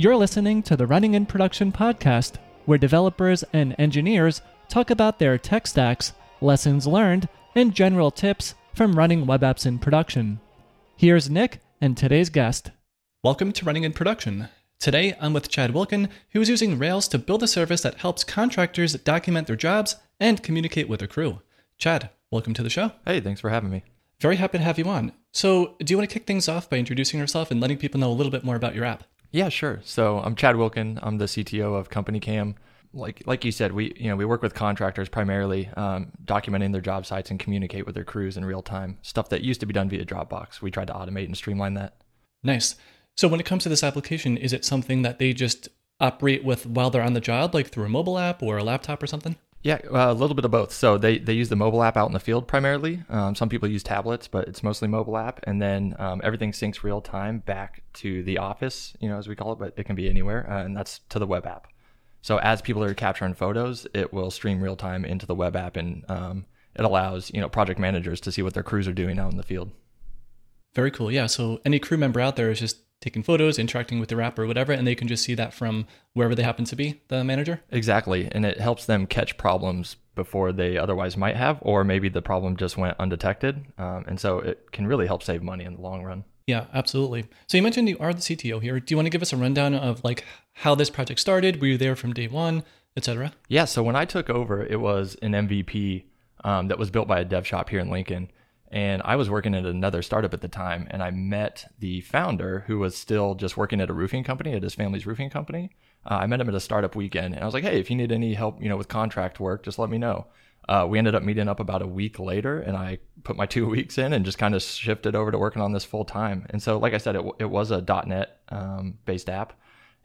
You're listening to the Running in Production podcast, where developers and engineers talk about their tech stacks, lessons learned, and general tips from running web apps in production. Here's Nick and today's guest. Welcome to Running in Production. Today, I'm with Chad Wilken, who is using Rails to build a service that helps contractors document their jobs and communicate with their crew. Chad, welcome to the show. Hey, thanks for having me. Very happy to have you on. So, do you want to kick things off by introducing yourself and letting people know a little bit more about your app? Yeah, sure. So I'm Chad Wilken. I'm the CTO of Company Cam. Like like you said, we you know we work with contractors primarily, um, documenting their job sites and communicate with their crews in real time. Stuff that used to be done via Dropbox. We tried to automate and streamline that. Nice. So when it comes to this application, is it something that they just operate with while they're on the job, like through a mobile app or a laptop or something? Yeah, uh, a little bit of both. So they, they use the mobile app out in the field primarily. Um, some people use tablets, but it's mostly mobile app. And then um, everything syncs real time back to the office, you know, as we call it, but it can be anywhere, uh, and that's to the web app. So as people are capturing photos, it will stream real time into the web app, and um, it allows you know project managers to see what their crews are doing out in the field. Very cool. Yeah. So any crew member out there is just taking photos, interacting with the app or whatever, and they can just see that from wherever they happen to be, the manager? Exactly. And it helps them catch problems before they otherwise might have, or maybe the problem just went undetected. Um, and so it can really help save money in the long run. Yeah, absolutely. So you mentioned you are the CTO here. Do you want to give us a rundown of like how this project started? Were you there from day one, etc.? Yeah. So when I took over, it was an MVP um, that was built by a dev shop here in Lincoln. And I was working at another startup at the time, and I met the founder who was still just working at a roofing company, at his family's roofing company. Uh, I met him at a startup weekend, and I was like, "Hey, if you need any help, you know, with contract work, just let me know." Uh, we ended up meeting up about a week later, and I put my two weeks in and just kind of shifted over to working on this full time. And so, like I said, it, it was a .NET um, based app,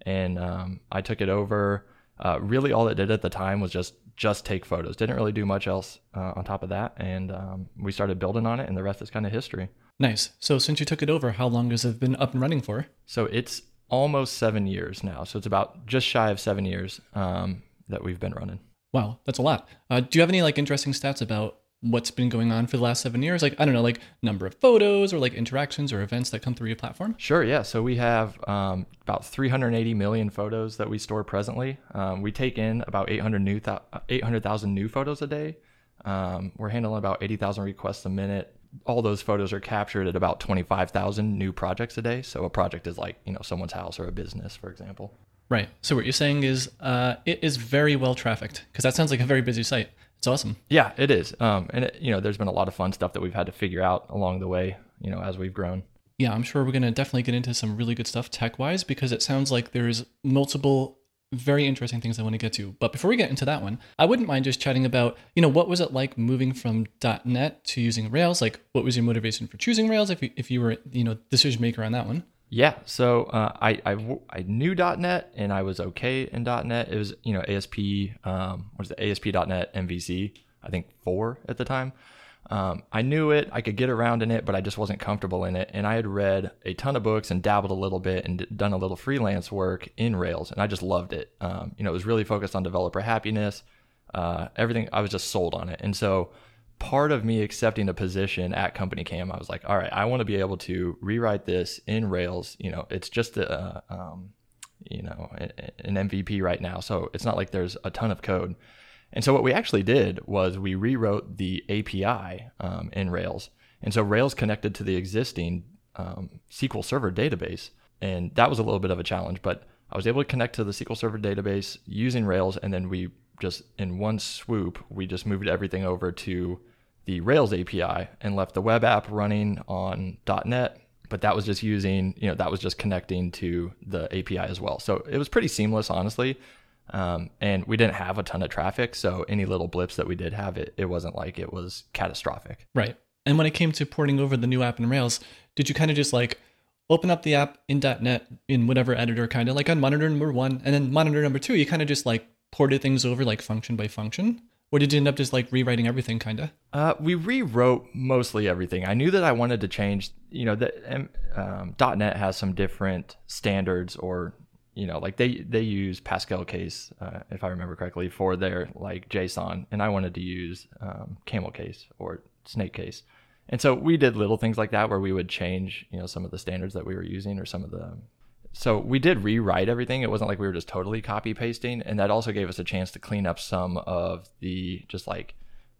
and um, I took it over. Uh, really, all it did at the time was just just take photos. Didn't really do much else uh, on top of that. And um, we started building on it, and the rest is kind of history. Nice. So since you took it over, how long has it been up and running for? So it's almost seven years now. So it's about just shy of seven years um, that we've been running. Wow, that's a lot. Uh, do you have any like interesting stats about what's been going on for the last seven years? Like, I don't know, like number of photos or like interactions or events that come through your platform? Sure, yeah. So we have um, about 380 million photos that we store presently. Um, we take in about 800 new th- 800,000 new photos a day. Um, we're handling about 80,000 requests a minute. All those photos are captured at about 25,000 new projects a day. So a project is like, you know, someone's house or a business, for example. Right. So what you're saying is uh, it is very well trafficked because that sounds like a very busy site. It's awesome. Yeah, it is. Um, and it, you know, there's been a lot of fun stuff that we've had to figure out along the way. You know, as we've grown. Yeah, I'm sure we're gonna definitely get into some really good stuff tech wise because it sounds like there's multiple very interesting things I want to get to. But before we get into that one, I wouldn't mind just chatting about, you know, what was it like moving from .NET to using Rails? Like, what was your motivation for choosing Rails if you, if you were, you know, decision maker on that one? Yeah, so uh, I, I I knew .NET and I was okay in .NET. It was you know ASP um, what is it ASP.NET MVC I think four at the time. Um, I knew it, I could get around in it, but I just wasn't comfortable in it. And I had read a ton of books and dabbled a little bit and done a little freelance work in Rails, and I just loved it. Um, you know, it was really focused on developer happiness, uh, everything. I was just sold on it, and so part of me accepting a position at Company Cam, I was like, all right, I want to be able to rewrite this in Rails. You know, it's just a, um, you know, an MVP right now, so it's not like there's a ton of code. And so what we actually did was we rewrote the API um, in Rails, and so Rails connected to the existing um, SQL Server database, and that was a little bit of a challenge, but I was able to connect to the SQL Server database using Rails, and then we just in one swoop, we just moved everything over to the Rails API and left the web app running on .NET. But that was just using, you know, that was just connecting to the API as well. So it was pretty seamless, honestly. Um, and we didn't have a ton of traffic, so any little blips that we did have, it it wasn't like it was catastrophic. Right. And when it came to porting over the new app in Rails, did you kind of just like open up the app in .NET in whatever editor, kind of like on monitor number one, and then monitor number two, you kind of just like ported things over like function by function? Or did you end up just like rewriting everything kind of? Uh, we rewrote mostly everything. I knew that I wanted to change, you know, that um, .NET has some different standards or, you know, like they, they use Pascal case, uh, if I remember correctly, for their like JSON. And I wanted to use um, camel case or snake case. And so we did little things like that where we would change, you know, some of the standards that we were using or some of the so we did rewrite everything. It wasn't like we were just totally copy pasting, and that also gave us a chance to clean up some of the just like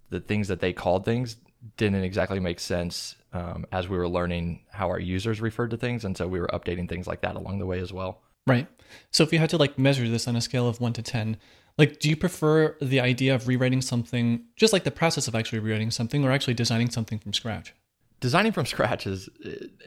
the things that they called things didn't exactly make sense um, as we were learning how our users referred to things, and so we were updating things like that along the way as well. Right. So if you had to like measure this on a scale of one to ten, like do you prefer the idea of rewriting something, just like the process of actually rewriting something, or actually designing something from scratch? Designing from scratch is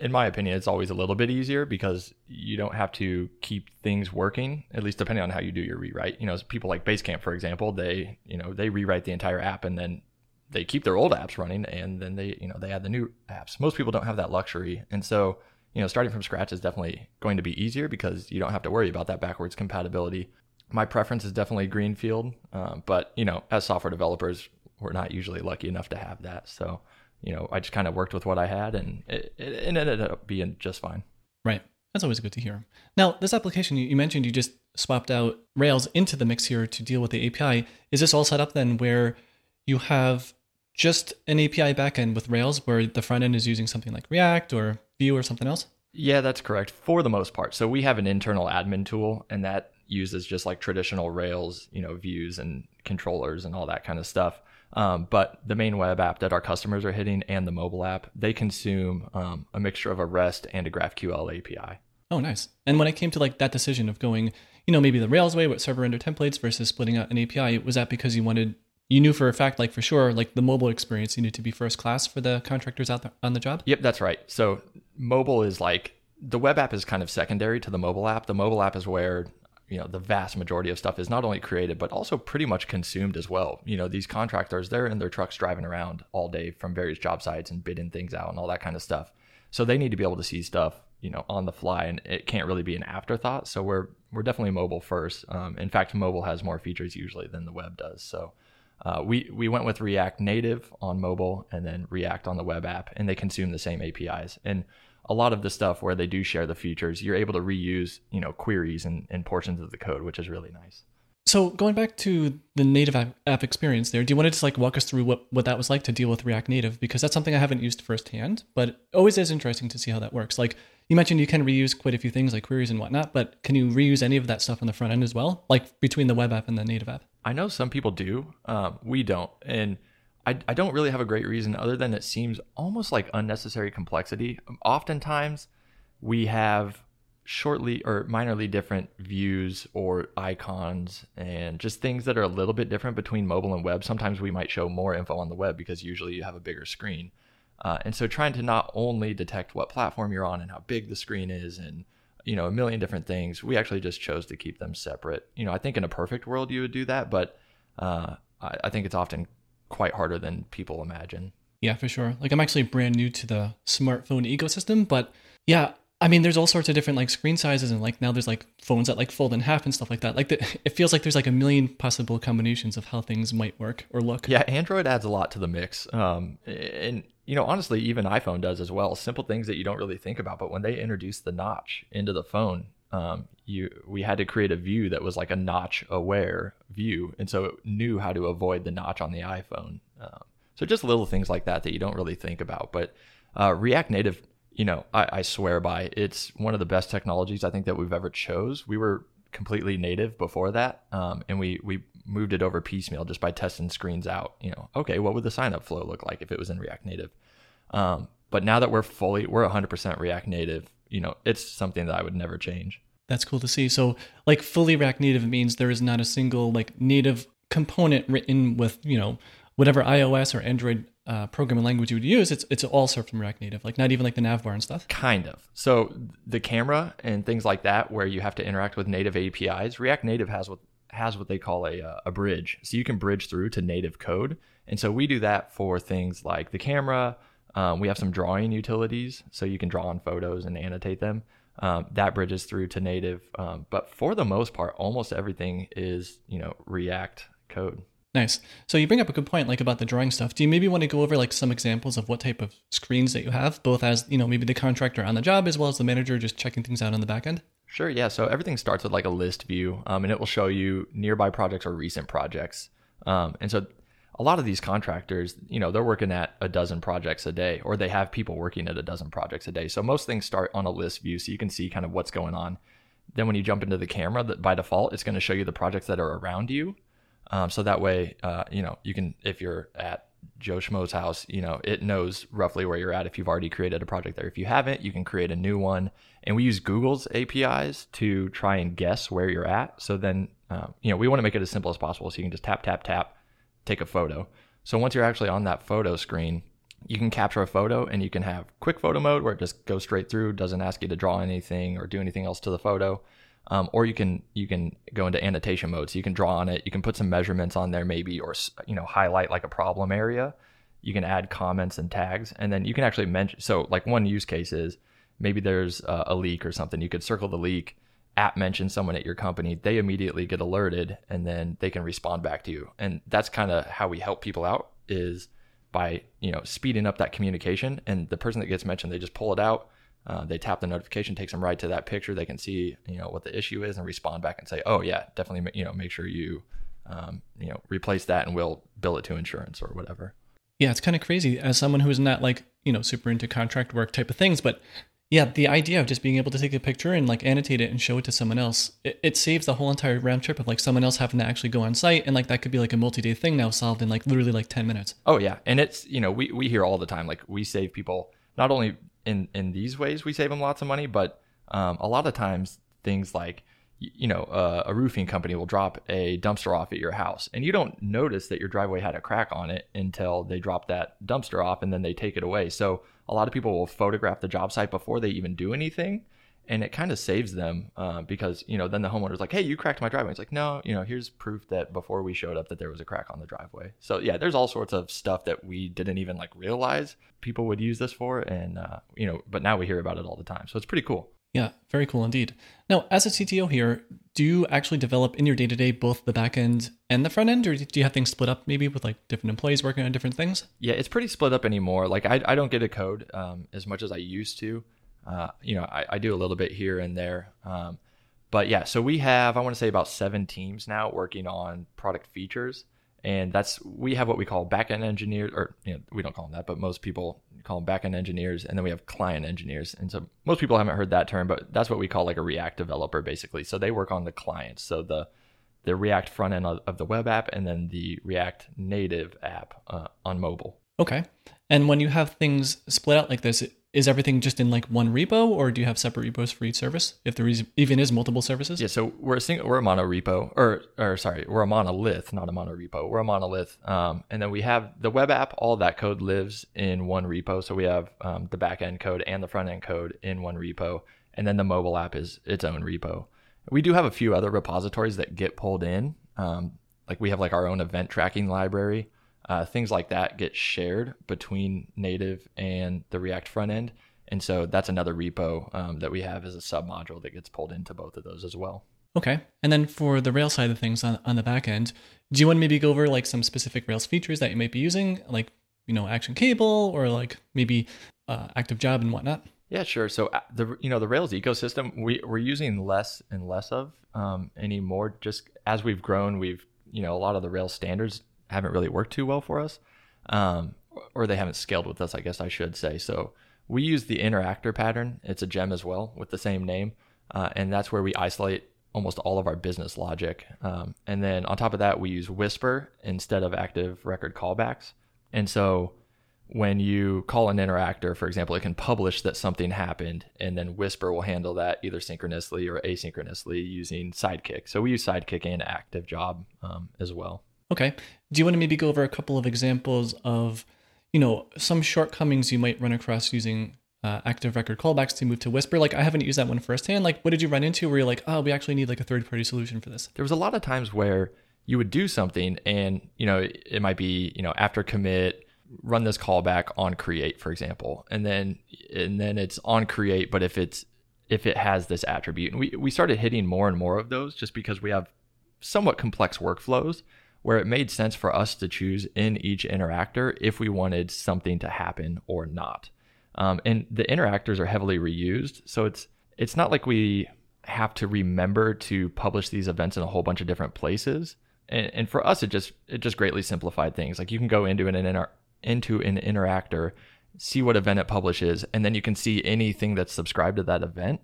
in my opinion it's always a little bit easier because you don't have to keep things working at least depending on how you do your rewrite. You know people like basecamp for example they you know they rewrite the entire app and then they keep their old apps running and then they you know they add the new apps. Most people don't have that luxury. And so you know starting from scratch is definitely going to be easier because you don't have to worry about that backwards compatibility. My preference is definitely greenfield um, but you know as software developers we're not usually lucky enough to have that. So you know, I just kind of worked with what I had and it, it, ended up being just fine. Right. That's always good to hear. Now, this application you, you mentioned you just swapped out Rails into the mix here to deal with the API. Is this all set up then where you have just an API backend with Rails where the front end is using something like React or Vue or something else? Yeah, that's correct for the most part. So we have an internal admin tool and that uses just like traditional Rails, you know, views and controllers and all that kind of stuff. Um, but the main web app that our customers are hitting and the mobile app, they consume um, a mixture of a REST and a GraphQL API. Oh, nice. And when it came to like that decision of going, you know, maybe the Rails way with server render templates versus splitting out an API, was that because you wanted, you knew for a fact, like for sure, like the mobile experience needed to be first class for the contractors out there on the job? Yep, that's right. So mobile is like the web app is kind of secondary to the mobile app. The mobile app is where you know the vast majority of stuff is not only created but also pretty much consumed as well. You know these contractors they're in their trucks driving around all day from various job sites and bidding things out and all that kind of stuff. So they need to be able to see stuff you know on the fly and it can't really be an afterthought. So we're we're definitely mobile first. Um, in fact mobile has more features usually than the web does. So uh, we we went with react native on mobile and then react on the web app and they consume the same apis and a lot of the stuff where they do share the features, you're able to reuse, you know, queries and, and portions of the code, which is really nice. So going back to the native app, experience there, do you want to just like walk us through what, what that was like to deal with React Native? Because that's something I haven't used firsthand, but always is interesting to see how that works. Like you mentioned, you can reuse quite a few things like queries and whatnot, but can you reuse any of that stuff on the front end as well, like between the web app and the native app? I know some people do. Um, we don't, and I, I don't really have a great reason other than it seems almost like unnecessary complexity. Oftentimes, we have shortly or minorly different views or icons and just things that are a little bit different between mobile and web. Sometimes we might show more info on the web because usually you have a bigger screen. Uh, and so trying to not only detect what platform you're on and how big the screen is and you know a million different things, we actually just chose to keep them separate. You know, I think in a perfect world you would do that, but uh, I, I think it's often quite harder than people imagine. Yeah, for sure. Like I'm actually brand new to the smartphone ecosystem, but yeah, I mean, there's all sorts of different like screen sizes, and like now there's like phones that like fold in half and stuff like that. Like the, it feels like there's like a million possible combinations of how things might work or look. Yeah, Android adds a lot to the mix, um, and you know, honestly, even iPhone does as well. Simple things that you don't really think about, but when they introduce the notch into the phone, um, you we had to create a view that was like a notch aware view, and so it knew how to avoid the notch on the iPhone. Um, so just little things like that that you don't really think about. But uh, React Native, you know, I, I swear by it's one of the best technologies I think that we've ever chose. We were completely native before that, um, and we we moved it over piecemeal just by testing screens out. You know, okay, what would the sign up flow look like if it was in React Native? Um, but now that we're fully, we're 100% React Native you know, it's something that I would never change. That's cool to see. So, like fully React Native means there is not a single like native component written with you know whatever iOS or Android uh, programming language you would use. It's it's all served from React Native, like not even like the navbar and stuff. Kind of. So the camera and things like that, where you have to interact with native APIs, React Native has what has what they call a uh, a bridge. So you can bridge through to native code, and so we do that for things like the camera, um, we have some drawing utilities, so you can draw on photos and annotate them. Um, that bridges through to native, um, but for the most part, almost everything is you know React code. Nice. So you bring up a good point, like about the drawing stuff. Do you maybe want to go over like some examples of what type of screens that you have, both as you know maybe the contractor on the job as well as the manager just checking things out on the back end? Sure. Yeah. So everything starts with like a list view, um, and it will show you nearby projects or recent projects. Um, and so a lot of these contractors, you know, they're working at a dozen projects a day, or they have people working at a dozen projects a day. So most things start on a list view, so you can see kind of what's going on. then when you jump into the camera, that by default it's going to show you the projects that are around you. Um, so that way, uh, you know, you can if you're at Joe Schmo's house, you know, it knows roughly where you're at if you've already created a project there. If you haven't, you can create a new one. And we use Google's APIs to try and guess where you're at. So then, um, you know, we want to make it as simple as possible. So you can just tap, tap, tap, take a photo. So once you're actually on that photo screen, you can capture a photo and you can have quick photo mode where it just goes straight through, doesn't ask you to draw anything or do anything else to the photo. Um, or you can you can go into annotation mode, so you can draw on it. You can put some measurements on there, maybe, or you know highlight like a problem area. You can add comments and tags, and then you can actually mention. So like one use case is maybe there's a, a leak or something. You could circle the leak, at mentions someone at your company, they immediately get alerted, and then they can respond back to you. And that's kind of how we help people out is by you know speeding up that communication. And the person that gets mentioned, they just pull it out uh, they tap the notification, takes them right to that picture. They can see, you know, what the issue is and respond back and say, "Oh yeah, definitely, you know, make sure you, um, you know, replace that and we'll bill it to insurance or whatever." Yeah, it's kind of crazy as someone who is not like you know super into contract work type of things, but yeah, the idea of just being able to take a picture and like annotate it and show it to someone else, it, it saves the whole entire round trip of like someone else having to actually go on site and like that could be like a multi-day thing now solved in like literally like 10 minutes. Oh yeah. And it's, you know, we, we hear all the time, like we save people not only in in these ways we save them lots of money, but um, a lot of times things like you know uh, a roofing company will drop a dumpster off at your house. And you don't notice that your driveway had a crack on it until they drop that dumpster off and then they take it away. So a lot of people will photograph the job site before they even do anything and it kind of saves them uh, because you know then the homeowner's like hey you cracked my driveway. It's like no you know here's proof that before we showed up that there was a crack on the driveway. So yeah there's all sorts of stuff that we didn't even like realize people would use this for and uh, you know but now we hear about it all the time. So it's pretty cool yeah very cool indeed now as a cto here do you actually develop in your day-to-day both the back end and the front end or do you have things split up maybe with like different employees working on different things yeah it's pretty split up anymore like i, I don't get a code um, as much as i used to uh, you know, I, I, do a little bit here and there. Um, but yeah, so we have, I want to say about seven teams now working on product features. And that's, we have what we call backend engineers, or you know, we don't call them that, but most people call them backend engineers. And then we have client engineers. And so most people haven't heard that term, but that's what we call like a React developer basically. So they work on the client, So the, the React front end of, the web app and then the React native app uh, on mobile. Okay. And when you have things split out like this, is everything just in like one repo or do you have separate repos for each service if there is, even is multiple services? Yeah so we're a single we're a mono repo or or sorry we're a monolith not a mono repo. We're a monolith um, and then we have the web app all that code lives in one repo. So we have um, the back end code and the front end code in one repo and then the mobile app is its own repo. We do have a few other repositories that get pulled in um, like we have like our own event tracking library uh, things like that get shared between native and the React front end. And so that's another repo um, that we have as a sub module that gets pulled into both of those as well. Okay. And then for the Rails side of things on, on the back end, do you want to maybe go over like some specific Rails features that you might be using, like, you know, Action Cable or like maybe uh, Active Job and whatnot? Yeah, sure. So uh, the you know the Rails ecosystem we we're using less and less of um, anymore. Just as we've grown, we've you know a lot of the Rails standards haven't really worked too well for us, um, or they haven't scaled with us, I guess I should say. So we use the interactor pattern. It's a gem as well with the same name, uh, and that's where we isolate almost all of our business logic. Um, and then on top of that, we use Wisper instead of active record callbacks. And so when you call an interactor, for example, it can publish that something happened, and then Wisper will handle that either synchronously or asynchronously using Sidekiq. So we use Sidekiq and Active Job um, as well. Okay. Do you want to maybe go over a couple of examples of, you know, some shortcomings you might run across using uh, active record callbacks to move to Wisper? Like, I haven't used that one firsthand. Like, what did you run into where you're like, oh, we actually need like a third party solution for this? There was a lot of times where you would do something and, you know, it might be, you know, after commit, run this callback on create, for example. And then, and then it's on create, but if it's, if it has this attribute and we, we started hitting more and more of those just because we have somewhat complex workflows where it made sense for us to choose in each interactor if we wanted something to happen or not. Um, and the interactors are heavily reused, so it's it's not like we have to remember to publish these events in a whole bunch of different places. And, and for us, it just it just greatly simplified things. Like you can go into an inter, into an interactor, see what event it publishes, and then you can see anything that's subscribed to that event.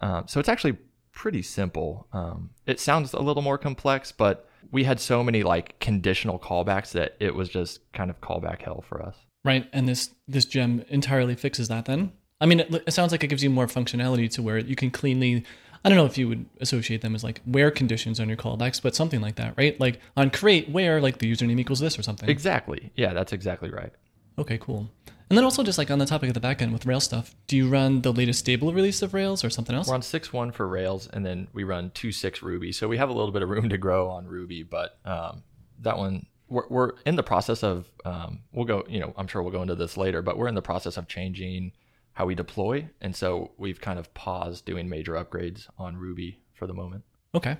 Um, so it's actually pretty simple. Um, it sounds a little more complex, but we had so many like conditional callbacks that it was just kind of callback hell for us. Right, and this this gem entirely fixes that. Then, I mean, it, it sounds like it gives you more functionality to where you can cleanly. I don't know if you would associate them as like where conditions on your callbacks, but something like that, right? Like on create where like the username equals this or something. Exactly. Yeah, that's exactly right. Okay, cool. And then also just like on the topic of the backend with Rails stuff, do you run the latest stable release of Rails or something else? We're on 6.1 for Rails, and then we run 2.6 Ruby. So we have a little bit of room to grow on Ruby, but um, that one we're, we're in the process of um, we'll go you know i'm sure we'll go into this later but we're in the process of changing how we deploy and so we've kind of paused doing major upgrades on ruby for the moment Okay.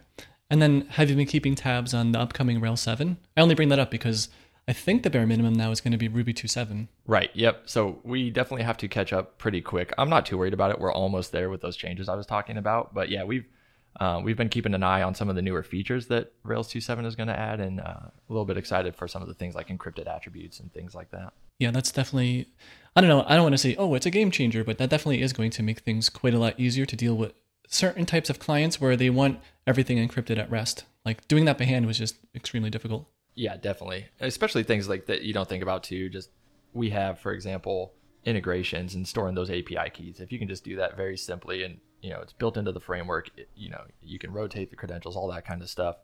And then have you been keeping tabs on the upcoming Rails 7? I only bring that up because I think the bare minimum now is going to be Ruby 2.7. right yep so we definitely have to catch up pretty quick i'm not too worried about it we're almost there with those changes i was talking about but yeah we've uh, we've been keeping an eye on some of the newer features that Rails 2.7 is going to add, and uh, a little bit excited for some of the things like encrypted attributes and things like that. Yeah, that's definitely, I don't know, I don't want to say, oh, it's a game changer, but that definitely is going to make things quite a lot easier to deal with certain types of clients where they want everything encrypted at rest. Like doing that by hand was just extremely difficult. Yeah, definitely. Especially things like that you don't think about too. Just we have, for example, integrations and storing those API keys. If you can just do that very simply and you know it's built into the framework, it, you know you can rotate the credentials, all that kind of stuff.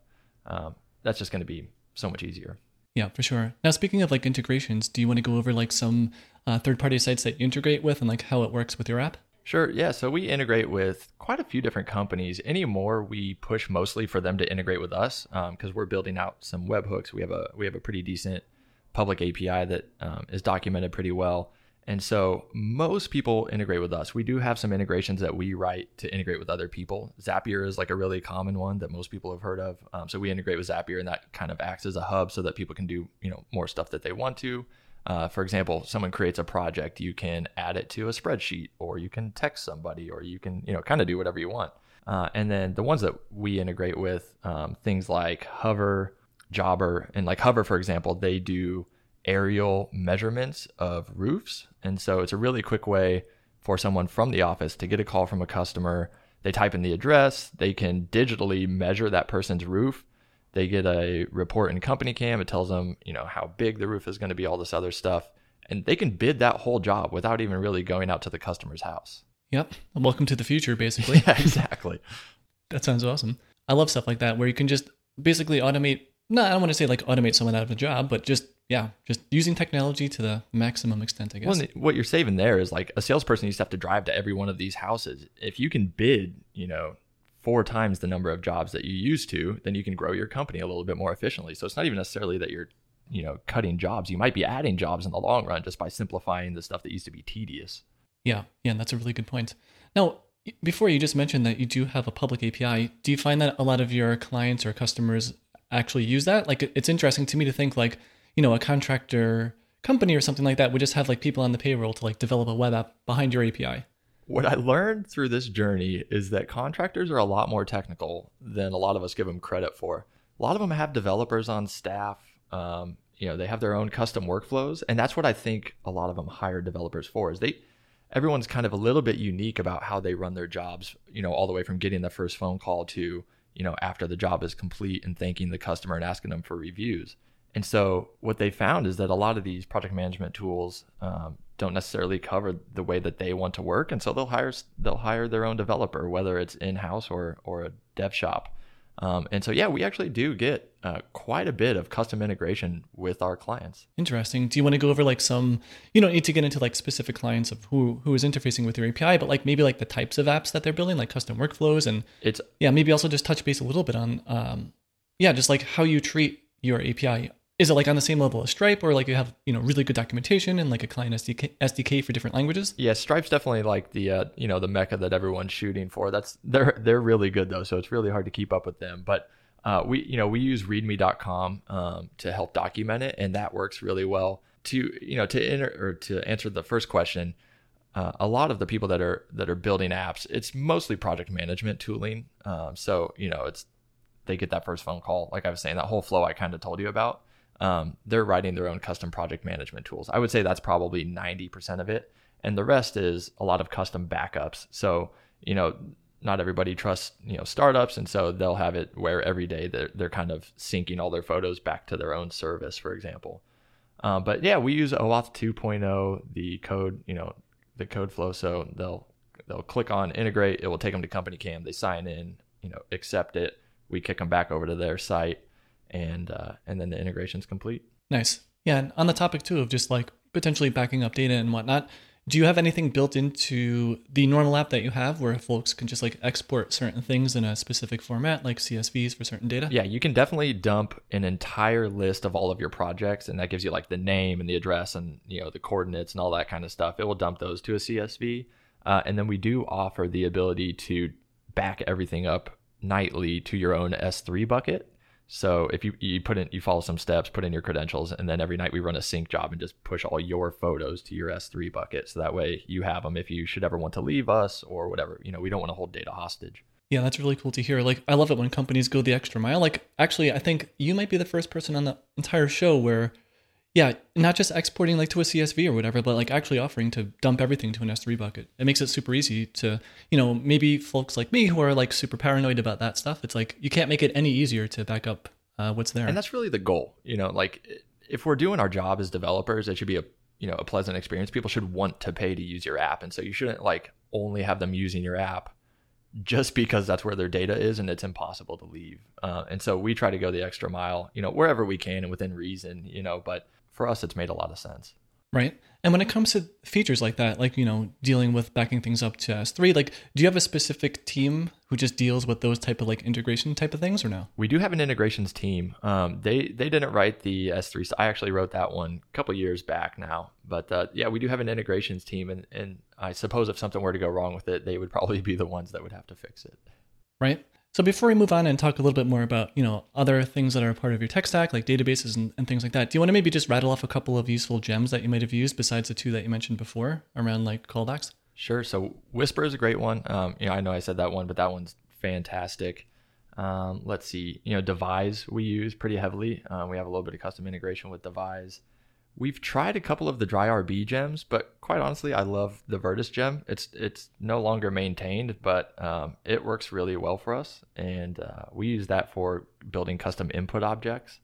Um, that's just going to be so much easier. Yeah, for sure. Now, speaking of like integrations, do you want to go over like some uh, third-party sites that you integrate with and like how it works with your app? Sure. Yeah. So we integrate with quite a few different companies. Anymore, we push mostly for them to integrate with us because we're building out some webhooks. We have a we have a pretty decent public API that um, is documented pretty well. And so most people integrate with us. We do have some integrations that we write to integrate with other people. Zapier is like a really common one that most people have heard of. Um, so we integrate with Zapier, and that kind of acts as a hub so that people can do you know more stuff that they want to. Uh, for example, someone creates a project, you can add it to a spreadsheet, or you can text somebody, or you can you know kind of do whatever you want. Uh, and then the ones that we integrate with, um, things like Hover, Jobber, and like Hover, for example, they do aerial measurements of roofs. And so it's a really quick way for someone from the office to get a call from a customer. They type in the address, they can digitally measure that person's roof. They get a report in Company Cam. It tells them, you know, how big the roof is going to be, all this other stuff. And they can bid that whole job without even really going out to the customer's house. Yep. Welcome to the future, basically. Yeah, exactly. That sounds awesome. I love stuff like that where you can just basically automate. No, I don't want to say like automate someone out of a job, but just yeah, just using technology to the maximum extent, I guess. Well, what you're saving there is like a salesperson used to have to drive to every one of these houses. If you can bid, you know, four times the number of jobs that you used to, then you can grow your company a little bit more efficiently. So it's not even necessarily that you're, you know, cutting jobs. You might be adding jobs in the long run just by simplifying the stuff that used to be tedious. yeah, yeah, that's a really good point. Now, before you just mentioned that you do have a public API, do you find that a lot of your clients or customers actually use that? Like, it's interesting to me to think like, you know, a contractor company or something like that would just have like people on the payroll to like develop a web app behind your API. What I learned through this journey is that contractors are a lot more technical than a lot of us give them credit for. A lot of them have developers on staff. Um, you know, they have their own custom workflows, and that's what I think a lot of them hire developers for. Is they everyone's kind of a little bit unique about how they run their jobs. You know, all the way from getting the first phone call to you know after the job is complete and thanking the customer and asking them for reviews. And so what they found is that a lot of these project management tools um, don't necessarily cover the way that they want to work, and so they'll hire they'll hire their own developer, whether it's in house or or a dev shop. Um, and so yeah, we actually do get uh, quite a bit of custom integration with our clients. Interesting. Do you want to go over like some? You don't need to get into like specific clients of who who is interfacing with your API, but like maybe like the types of apps that they're building, like custom workflows, and It's yeah, maybe also just touch base a little bit on, um, yeah, just like how you treat your API. Is it like on the same level as Stripe, or like you have you know really good documentation and like a client SDK SDK for different languages? yeah, Stripe's definitely like the uh, you know the mecca that everyone's shooting for. That's they're they're really good though, so it's really hard to keep up with them. But uh, we you know we use README.com um, to help document it, and that works really well. To you know to enter or to answer the first question, uh, a lot of the people that are that are building apps, it's mostly project management tooling. Um, so you know it's they get that first phone call, like I was saying, that whole flow I kind of told you about. Um, they're writing their own custom project management tools. I would say that's probably 90% of it. And the rest is a lot of custom backups. So, you know, not everybody trusts you know startups, and so they'll have it where every day they're they're kind of syncing all their photos back to their own service, for example. Um, but yeah, we use OAuth 2.0, the code, you know, the code flow. So they'll they'll click on integrate. It will take them to Company Cam. They sign in, you know, accept it. We kick them back over to their site, and uh, and then the integration's complete. Nice. Yeah, and on the topic too of just like potentially backing up data and whatnot, do you have anything built into the normal app that you have where folks can just like export certain things in a specific format, like CSVs for certain data? Yeah, you can definitely dump an entire list of all of your projects, and that gives you like the name and the address and you know the coordinates and all that kind of stuff. It will dump those to a CSV, uh, and then we do offer the ability to back everything up nightly to your own S3 bucket. So if you you put in you follow some steps, put in your credentials, and then every night we run a sync job and just push all your photos to your S3 bucket. So that way you have them if you should ever want to leave us or whatever. You know, we don't want to hold data hostage. Yeah, that's really cool to hear. Like I love it when companies go the extra mile. Like actually I think you might be the first person on the entire show where yeah, not just exporting like to a CSV or whatever, but like actually offering to dump everything to an S3 bucket. It makes it super easy to, you know, maybe folks like me who are like super paranoid about that stuff. It's like you can't make it any easier to back up uh, what's there. And that's really the goal. You know, like if we're doing our job as developers, it should be a you know a pleasant experience. People should want to pay to use your app, and so you shouldn't like only have them using your app just because that's where their data is and it's impossible to leave. Uh, and so we try to go the extra mile, you know, wherever we can and within reason, you know. But for us, it's made a lot of sense. Right. And when it comes to features like that, like, you know, dealing with backing things up to S3, like, do you have a specific team who just deals with those type of like integration type of things or no? We do have an integrations team. Um, they, they didn't write the S3. So I actually wrote that one a couple years back now. But uh, yeah, we do have an integrations team. And, and I suppose if something were to go wrong with it, they would probably be the ones that would have to fix it. Right. So before we move on and talk a little bit more about, you know, other things that are a part of your tech stack, like databases and, and, things like that, do you want to maybe just rattle off a couple of useful gems that you might have used besides the two that you mentioned before around like callbacks? Sure. So Wisper is a great one. Um, you know, I know I said that one, but that one's fantastic. Um, let's see, you know, Devise we use pretty heavily. Um, we have a little bit of custom integration with Devise. We've tried a couple of the dry-rb gems, but quite honestly, I love the Virtus gem. It's it's no longer maintained, but um, it works really well for us, and uh, we use that for building custom input objects.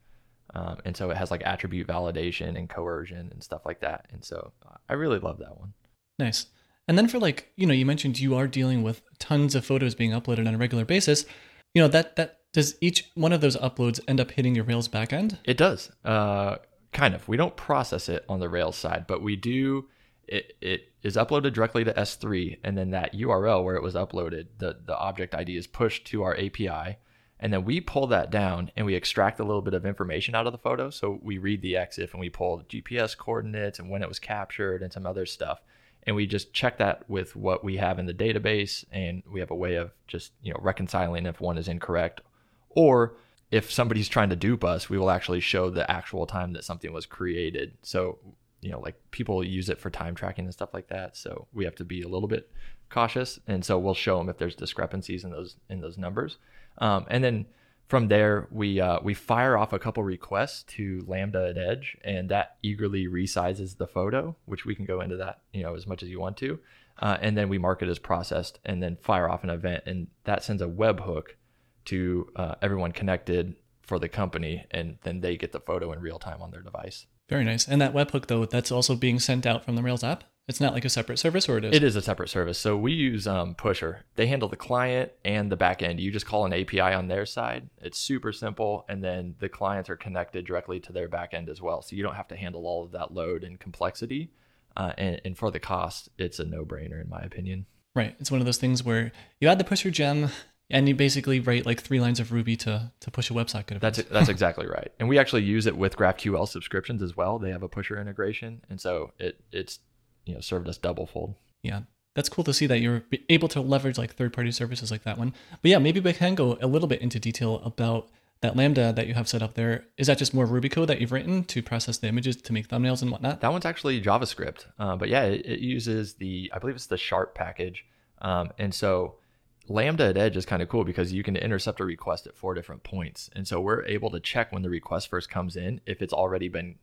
Um, and so it has like attribute validation and coercion and stuff like that. And so I really love that one. Nice. And then for like, you know, you mentioned you are dealing with tons of photos being uploaded on a regular basis. You know, that that does each one of those uploads end up hitting your Rails backend? It does. Uh, kind of. We don't process it on the Rails side, but we do. It, it is uploaded directly to S3, and then that URL where it was uploaded, the, the object ID is pushed to our API. And then we pull that down and we extract a little bit of information out of the photo. So we read the EXIF and we pull GPS coordinates and when it was captured and some other stuff. And we just check that with what we have in the database. And we have a way of just, you know, reconciling if one is incorrect or if somebody's trying to dupe us, we will actually show the actual time that something was created. So, you know, like people use it for time tracking and stuff like that. So we have to be a little bit cautious, and so we'll show them if there's discrepancies in those in those numbers. Um, and then from there, we uh, we fire off a couple requests to Lambda at Edge, and that eagerly resizes the photo, which we can go into that you know as much as you want to. Uh, and then we mark it as processed, and then fire off an event, and that sends a webhook to uh, everyone connected for the company, and then they get the photo in real time on their device. Very nice. And that webhook, though, that's also being sent out from the Rails app. It's not like a separate service, or it is. It is a separate service. So we use um, Pusher. They handle the client and the back end. You just call an API on their side. It's super simple, and then the clients are connected directly to their back end as well. So you don't have to handle all of that load and complexity. Uh, and, and for the cost, it's a no-brainer in my opinion. Right. It's one of those things where you add the Pusher gem, and you basically write like three lines of Ruby to to push a website. That's that's exactly right. And we actually use it with GraphQL subscriptions as well. They have a pusher integration, and so it it's you know served us double fold. Yeah, that's cool to see that you're able to leverage like third party services like that one. But yeah, maybe we can go a little bit into detail about that Lambda that you have set up there. Is that just more Ruby code that you've written to process the images to make thumbnails and whatnot? That one's actually JavaScript. Uh, but yeah, it, it, uses the I believe it's the Sharp package, um, and so Lambda at Edge is kind of cool because you can intercept a request at four different points. And so we're able to check when the request first comes in if it's already been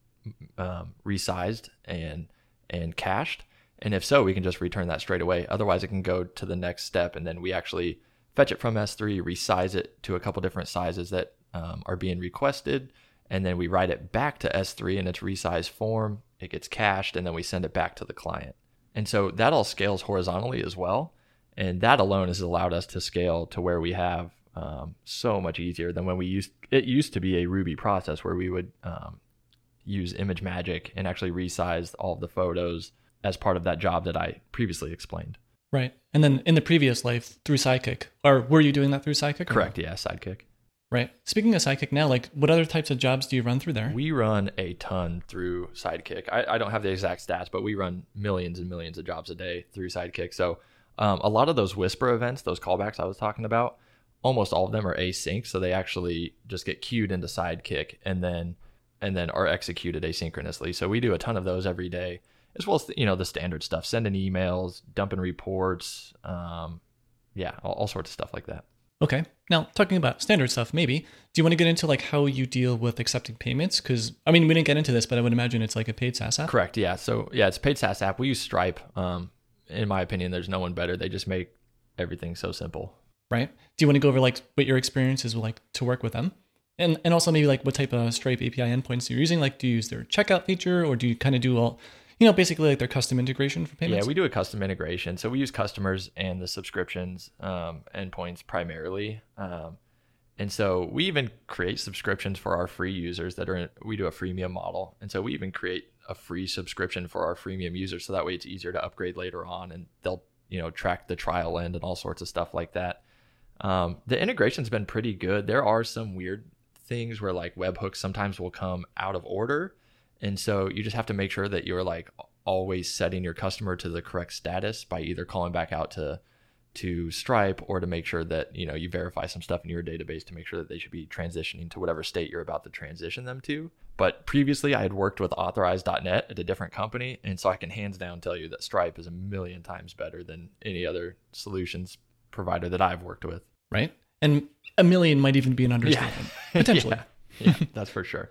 um, resized and and cached. And if so, we can just return that straight away. Otherwise, it can go to the next step, and then we actually fetch it from S3, resize it to a couple different sizes that um, are being requested, and then we write it back to S3 in its resized form. It gets cached, and then we send it back to the client. And so that all scales horizontally as well. And that alone has allowed us to scale to where we have um, so much easier than when we used it used to be a Ruby process where we would um, use ImageMagick and actually resize all of the photos as part of that job that I previously explained. Right. And then in the previous life through Sidekiq, or were you doing that through Sidekiq? Correct. Yeah, Sidekiq. Right. Speaking of Sidekiq now, like what other types of jobs do you run through there? We run a ton through Sidekiq. I, I don't have the exact stats, but we run millions and millions of jobs a day through Sidekiq. So um, a lot of those Wisper events, those callbacks I was talking about, almost all of them are async. So they actually just get queued into Sidekiq and then and then are executed asynchronously. So we do a ton of those every day, as well as you know the standard stuff, sending emails, dumping reports, um, yeah, all, all sorts of stuff like that. Okay. Now, talking about standard stuff, maybe, do you want to get into like how you deal with accepting payments? Because, I mean, we didn't get into this, but I would imagine it's like a paid SaaS app. Correct. Yeah. So, yeah, it's a paid SaaS app. We use Stripe. Um, in my opinion, there's no one better. They just make everything so simple. Right. Do you want to go over like what your experience is like to work with them? And, and also maybe like what type of Stripe API endpoints you're using? Like, do you use their checkout feature or do you kind of do all, you know, basically like their custom integration for payments? Yeah, we do a custom integration. So we use customers and the subscriptions um, endpoints primarily. Um, and so we even create subscriptions for our free users that are in, we do a freemium model. And so we even create a free subscription for our freemium users. So that way it's easier to upgrade later on and they'll, you know, track the trial end and all sorts of stuff like that. Um, the integration's been pretty good. There are some weird things where like webhooks sometimes will come out of order and so you just have to make sure that you're like always setting your customer to the correct status by either calling back out to to Stripe or to make sure that you know you verify some stuff in your database to make sure that they should be transitioning to whatever state you're about to transition them to. But previously I had worked with authorize.net at a different company and so I can hands down tell you that Stripe is a million times better than any other solutions provider that I've worked with. Right? And a million might even be an understatement. Yeah. Potentially. yeah. yeah, that's for sure.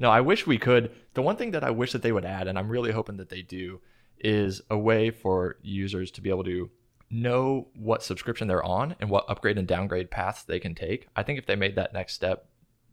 No, I wish we could. The one thing that I wish that they would add, and I'm really hoping that they do, is a way for users to be able to know what subscription they're on and what upgrade and downgrade paths they can take. I think if they made that next step,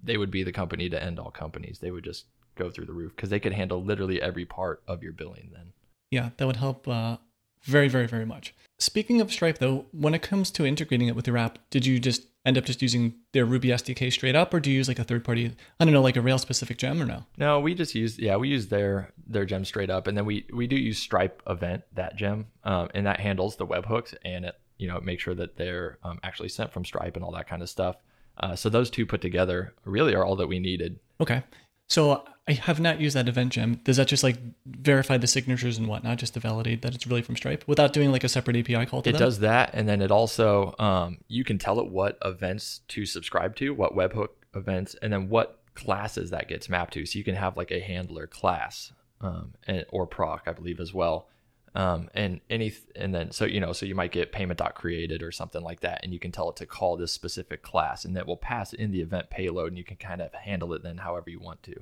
they would be the company to end all companies. They would just go through the roof because they could handle literally every part of your billing then. Yeah, that would help uh, very, very, very much. Speaking of Stripe, though, when it comes to integrating it with your app, did you just end up just using their Ruby SDK straight up, or do you use like a third party? I don't know, like a Rails specific gem, or no? No, we just use yeah, we use their their gem straight up, and then we we do use Stripe event that gem, um, and that handles the webhooks and it you know make sure that they're um, actually sent from Stripe and all that kind of stuff. Uh, so those two put together really are all that we needed. Okay. So I have not used that event gem. Does that just like verify the signatures and whatnot, just to validate that it's really from Stripe without doing like a separate API call to it them? does that, and then it also um, you can tell it what events to subscribe to, what webhook events, and then what classes that gets mapped to. So you can have like a handler class um, and or proc, I believe, as well. Um, and any and then so you know so you might get payment dot created or something like that and you can tell it to call this specific class and that will pass in the event payload and you can kind of handle it then however you want to.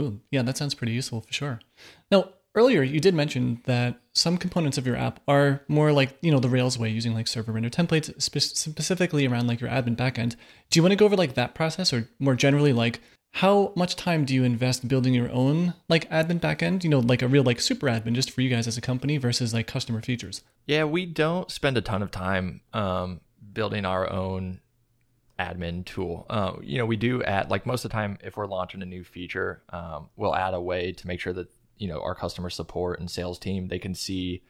Ooh, yeah that sounds pretty useful for sure. Now earlier you did mention that some components of your app are more like you know the rails way using like server render templates spe- specifically around like your admin backend. Do you want to go over like that process or more generally like how much time do you invest building your own like admin backend? You know like a real like super admin just for you guys as a company versus like customer features. Yeah we don't spend a ton of time um, building our own admin tool. Uh, you know we do add like most of the time if we're launching a new feature um, we'll add a way to make sure that you know our customer support and sales team they can see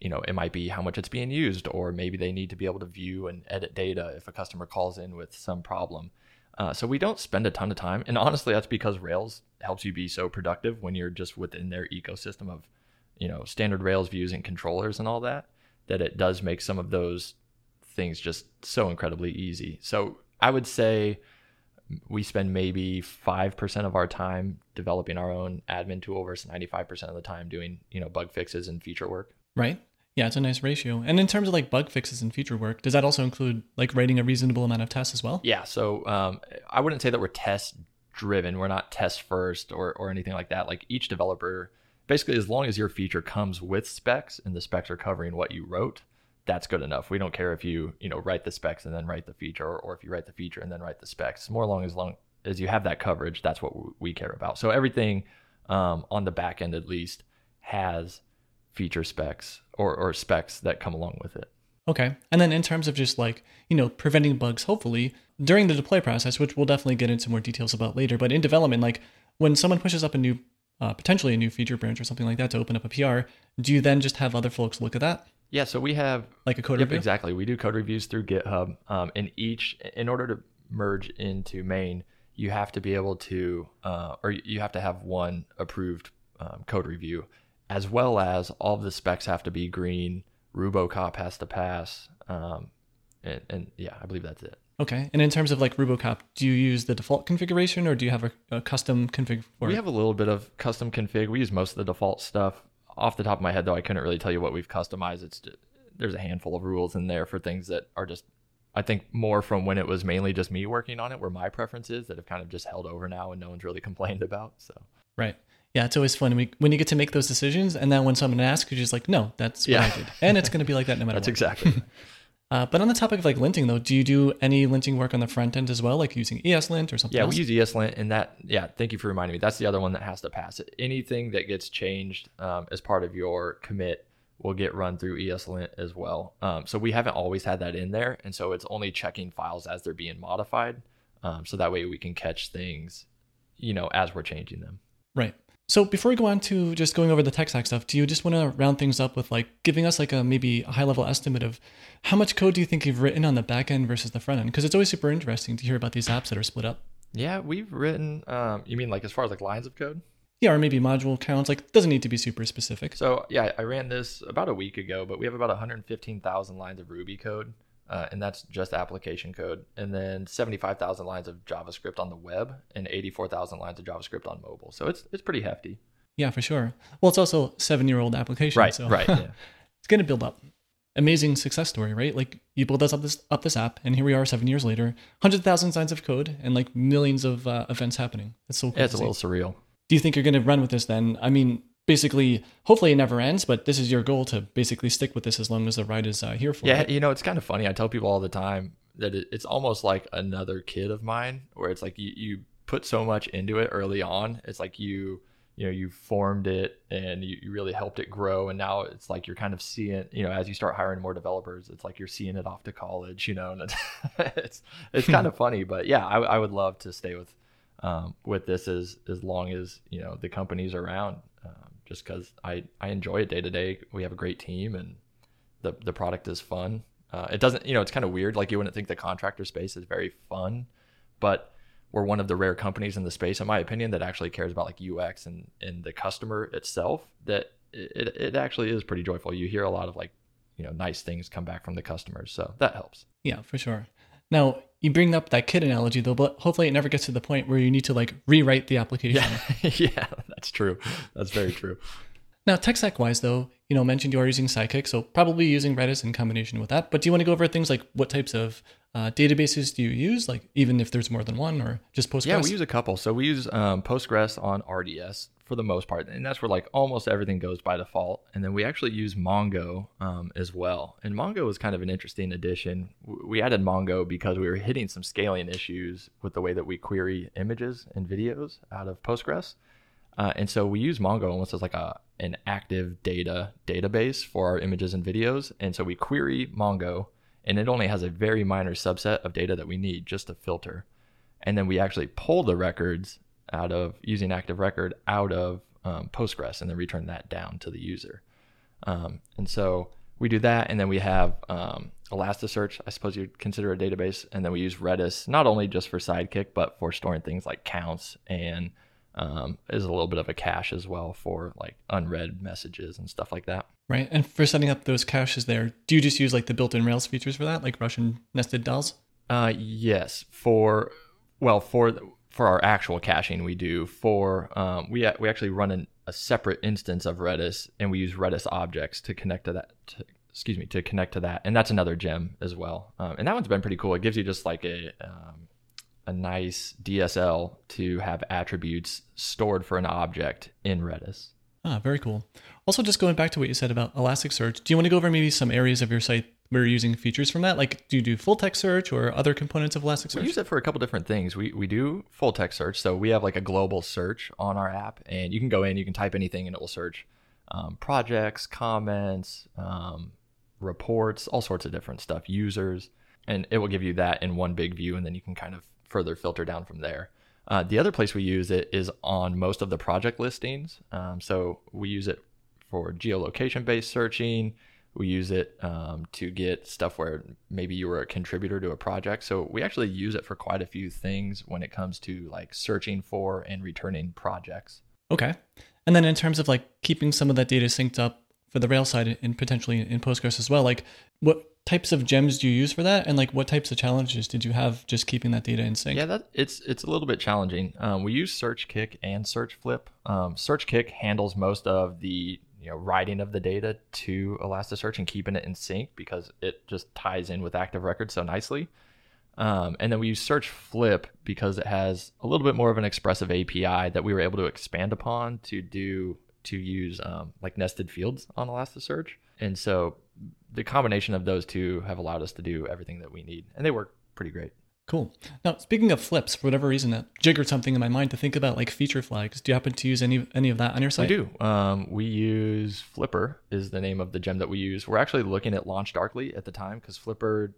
you know it might be how much it's being used or maybe they need to be able to view and edit data if a customer calls in with some problem uh, so we don't spend a ton of time, and honestly, that's because Rails helps you be so productive when you're just within their ecosystem of, you know, standard Rails views and controllers and all that. That it does make some of those things just so incredibly easy. So I would say we spend maybe five percent of our time developing our own admin tool versus ninety five percent of the time doing you know bug fixes and feature work. Right. Yeah, it's a nice ratio. And in terms of like bug fixes and feature work, does that also include like writing a reasonable amount of tests as well? Yeah. So um, I wouldn't say that we're test driven. We're not test first or or anything like that. Like each developer basically, as long as your feature comes with specs and the specs are covering what you wrote, that's good enough. We don't care if you you know write the specs and then write the feature, or, or if you write the feature and then write the specs. More long as long as you have that coverage, that's what we care about. So everything um, on the back end, at least, has feature specs or, or specs that come along with it. Okay. And then in terms of just like, you know, preventing bugs, hopefully during the deploy process, which we'll definitely get into more details about later, but in development, like when someone pushes up a new, uh, potentially a new feature branch or something like that to open up a PR, do you then just have other folks look at that? Yeah. So we have like a code yep, review. Exactly. We do code reviews through GitHub. Um, and each, in order to merge into main, you have to be able to, uh, or you have to have one approved um, code review, as well as all of the specs have to be green. Rubocop has to pass, um, and, and yeah, I believe that's it. Okay. And in terms of like Rubocop, do you use the default configuration or do you have a, a custom config for we have a little bit of custom config. We use most of the default stuff. Off the top of my head, though, I couldn't really tell you what we've customized. It's just, there's a handful of rules in there for things that are just, I think, more from when it was mainly just me working on it, where my preferences that have kind of just held over now and no one's really complained about. So right. Yeah, it's always fun when, we, when you get to make those decisions, and then when someone asks, you're just like, "No, that's what Yeah. I did," and it's going to be like that no matter that's what. exactly. Uh, but on the topic of like linting, though, do you do any linting work on the front end as well, like using ESLint or something Yeah, else? we use ESLint, and that yeah. Thank you for reminding me. That's the other one that has to pass it. Anything that gets changed um, as part of your commit will get run through ESLint as well. Um, so we haven't always had that in there, and so it's only checking files as they're being modified. Um, so that way we can catch things, you know, as we're changing them. Right. So before we go on to just going over the tech stack stuff, do you just want to round things up with like giving us like a maybe a high level estimate of how much code do you think you've written on the back end versus the front end? Because it's always super interesting to hear about these apps that are split up. Yeah, we've written. Um, you mean like as far as like lines of code? Yeah, or maybe module counts. Like doesn't need to be super specific. So yeah, I ran this about a week ago, but we have about 115,000 lines of Ruby code, uh, and that's just application code, and then 75,000 lines of JavaScript on the web, and 84,000 lines of JavaScript on mobile. So it's it's pretty hefty. Yeah, for sure. Well, it's also seven year old application, Right, so right. Yeah. it's gonna build up. Amazing success story, right? Like you build us up this up this app, and here we are seven years later, hundred thousand lines of code, and like millions of uh, events happening. It's so cool. yeah, it's a little surreal. Do you think you're gonna run with this then? I mean, basically, hopefully it never ends, but this is your goal to basically stick with this as long as the ride is uh, here for. You. Yeah, right? you know, it's kind of funny. I tell people all the time that it, it's almost like another kid of mine, where it's like you, you put so much into it early on. It's like you, you know, you formed it and you, you really helped it grow. And now it's like you're kind of seeing, you know, as you start hiring more developers, it's like you're seeing it off to college, you know, and it's, it's, it's kind of funny. But yeah, I, I would love to stay with, um, with this as, as long as, you know, the company's around. Um, just because I, I enjoy it day to day. We have a great team and the, the product is fun. Uh, it doesn't, you know, it's kind of weird. Like you wouldn't think the contractor space is very fun, but we're one of the rare companies in the space, in my opinion, that actually cares about like UX and, and the customer itself. That it, it actually is pretty joyful. You hear a lot of like, you know, nice things come back from the customers, so that helps. Yeah, for sure. Now you bring up that kid analogy though, but hopefully it never gets to the point where you need to like rewrite the application. Yeah, yeah, that's true. That's very true. Now, tech stack wise, though, you know, mentioned you are using Sidekiq, so probably using Redis in combination with that. But do you want to go over things like what types of uh, databases do you use, like even if there's more than one, or just Postgres? Yeah, we use a couple. So we use um, Postgres on RDS for the most part, and that's where like almost everything goes by default. And then we actually use Mongo um, as well. And Mongo was kind of an interesting addition. We added Mongo because we were hitting some scaling issues with the way that we query images and videos out of Postgres. Uh, and so we use Mongo almost as like a an active data database for our images and videos. And so we query Mongo, and it only has a very minor subset of data that we need just to filter. And then we actually pull the records out of using Active Record out of um, Postgres, and then return that down to the user. Um, and so we do that, and then we have um, Elasticsearch. I suppose you'd consider a database, and then we use Redis not only just for Sidekiq, but for storing things like counts and um, is a little bit of a cache as well for like unread messages and stuff like that. right? And for setting up those caches there, do you just use like the built-in Rails features for that, like Russian nested dolls? Uh, yes, for well for for our actual caching we do for um, we we actually run an, a separate instance of Redis and we use Redis objects to connect to that. To, excuse me to connect to that, and that's another gem as well. Um, and that one's been pretty cool. It gives you just like a um, a nice DSL to have attributes stored for an object in Redis. Ah, very cool. Also, just going back to what you said about Elasticsearch, do you want to go over maybe some areas of your site you're using features from that? Like, do you do full text search or other components of Elasticsearch? We use it for a couple different things. We we do full text search, so we have like a global search on our app, and you can go in, you can type anything, and it will search um, projects, comments, um, reports, all sorts of different stuff, users, and it will give you that in one big view, and then you can kind of further filter down from there. Uh, the other place we use it is on most of the project listings. Um, so we use it for geolocation based searching. We use it um, to get stuff where maybe you were a contributor to a project. So we actually use it for quite a few things when it comes to like searching for and returning projects. Okay. And then in terms of like keeping some of that data synced up for the Rails side and potentially in Postgres as well, like what types of gems do you use for that, and like what types of challenges did you have just keeping that data in sync? Yeah, that it's it's a little bit challenging. Um, we use Searchkick and Searchflip. Um, Searchkick handles most of the you know writing of the data to Elasticsearch and keeping it in sync because it just ties in with Active Record so nicely. Um, and then we use Search Flip because it has a little bit more of an expressive API that we were able to expand upon to do to use um, like nested fields on Elasticsearch. And so the combination of those two have allowed us to do everything that we need, and they work pretty great. Cool. Now, speaking of flips, for whatever reason, that jiggered something in my mind to think about like feature flags. Do you happen to use any any of that on your site? I do. Um, we use Flipper is the name of the gem that we use. We're actually looking at Launch Darkly at the time because Flipper,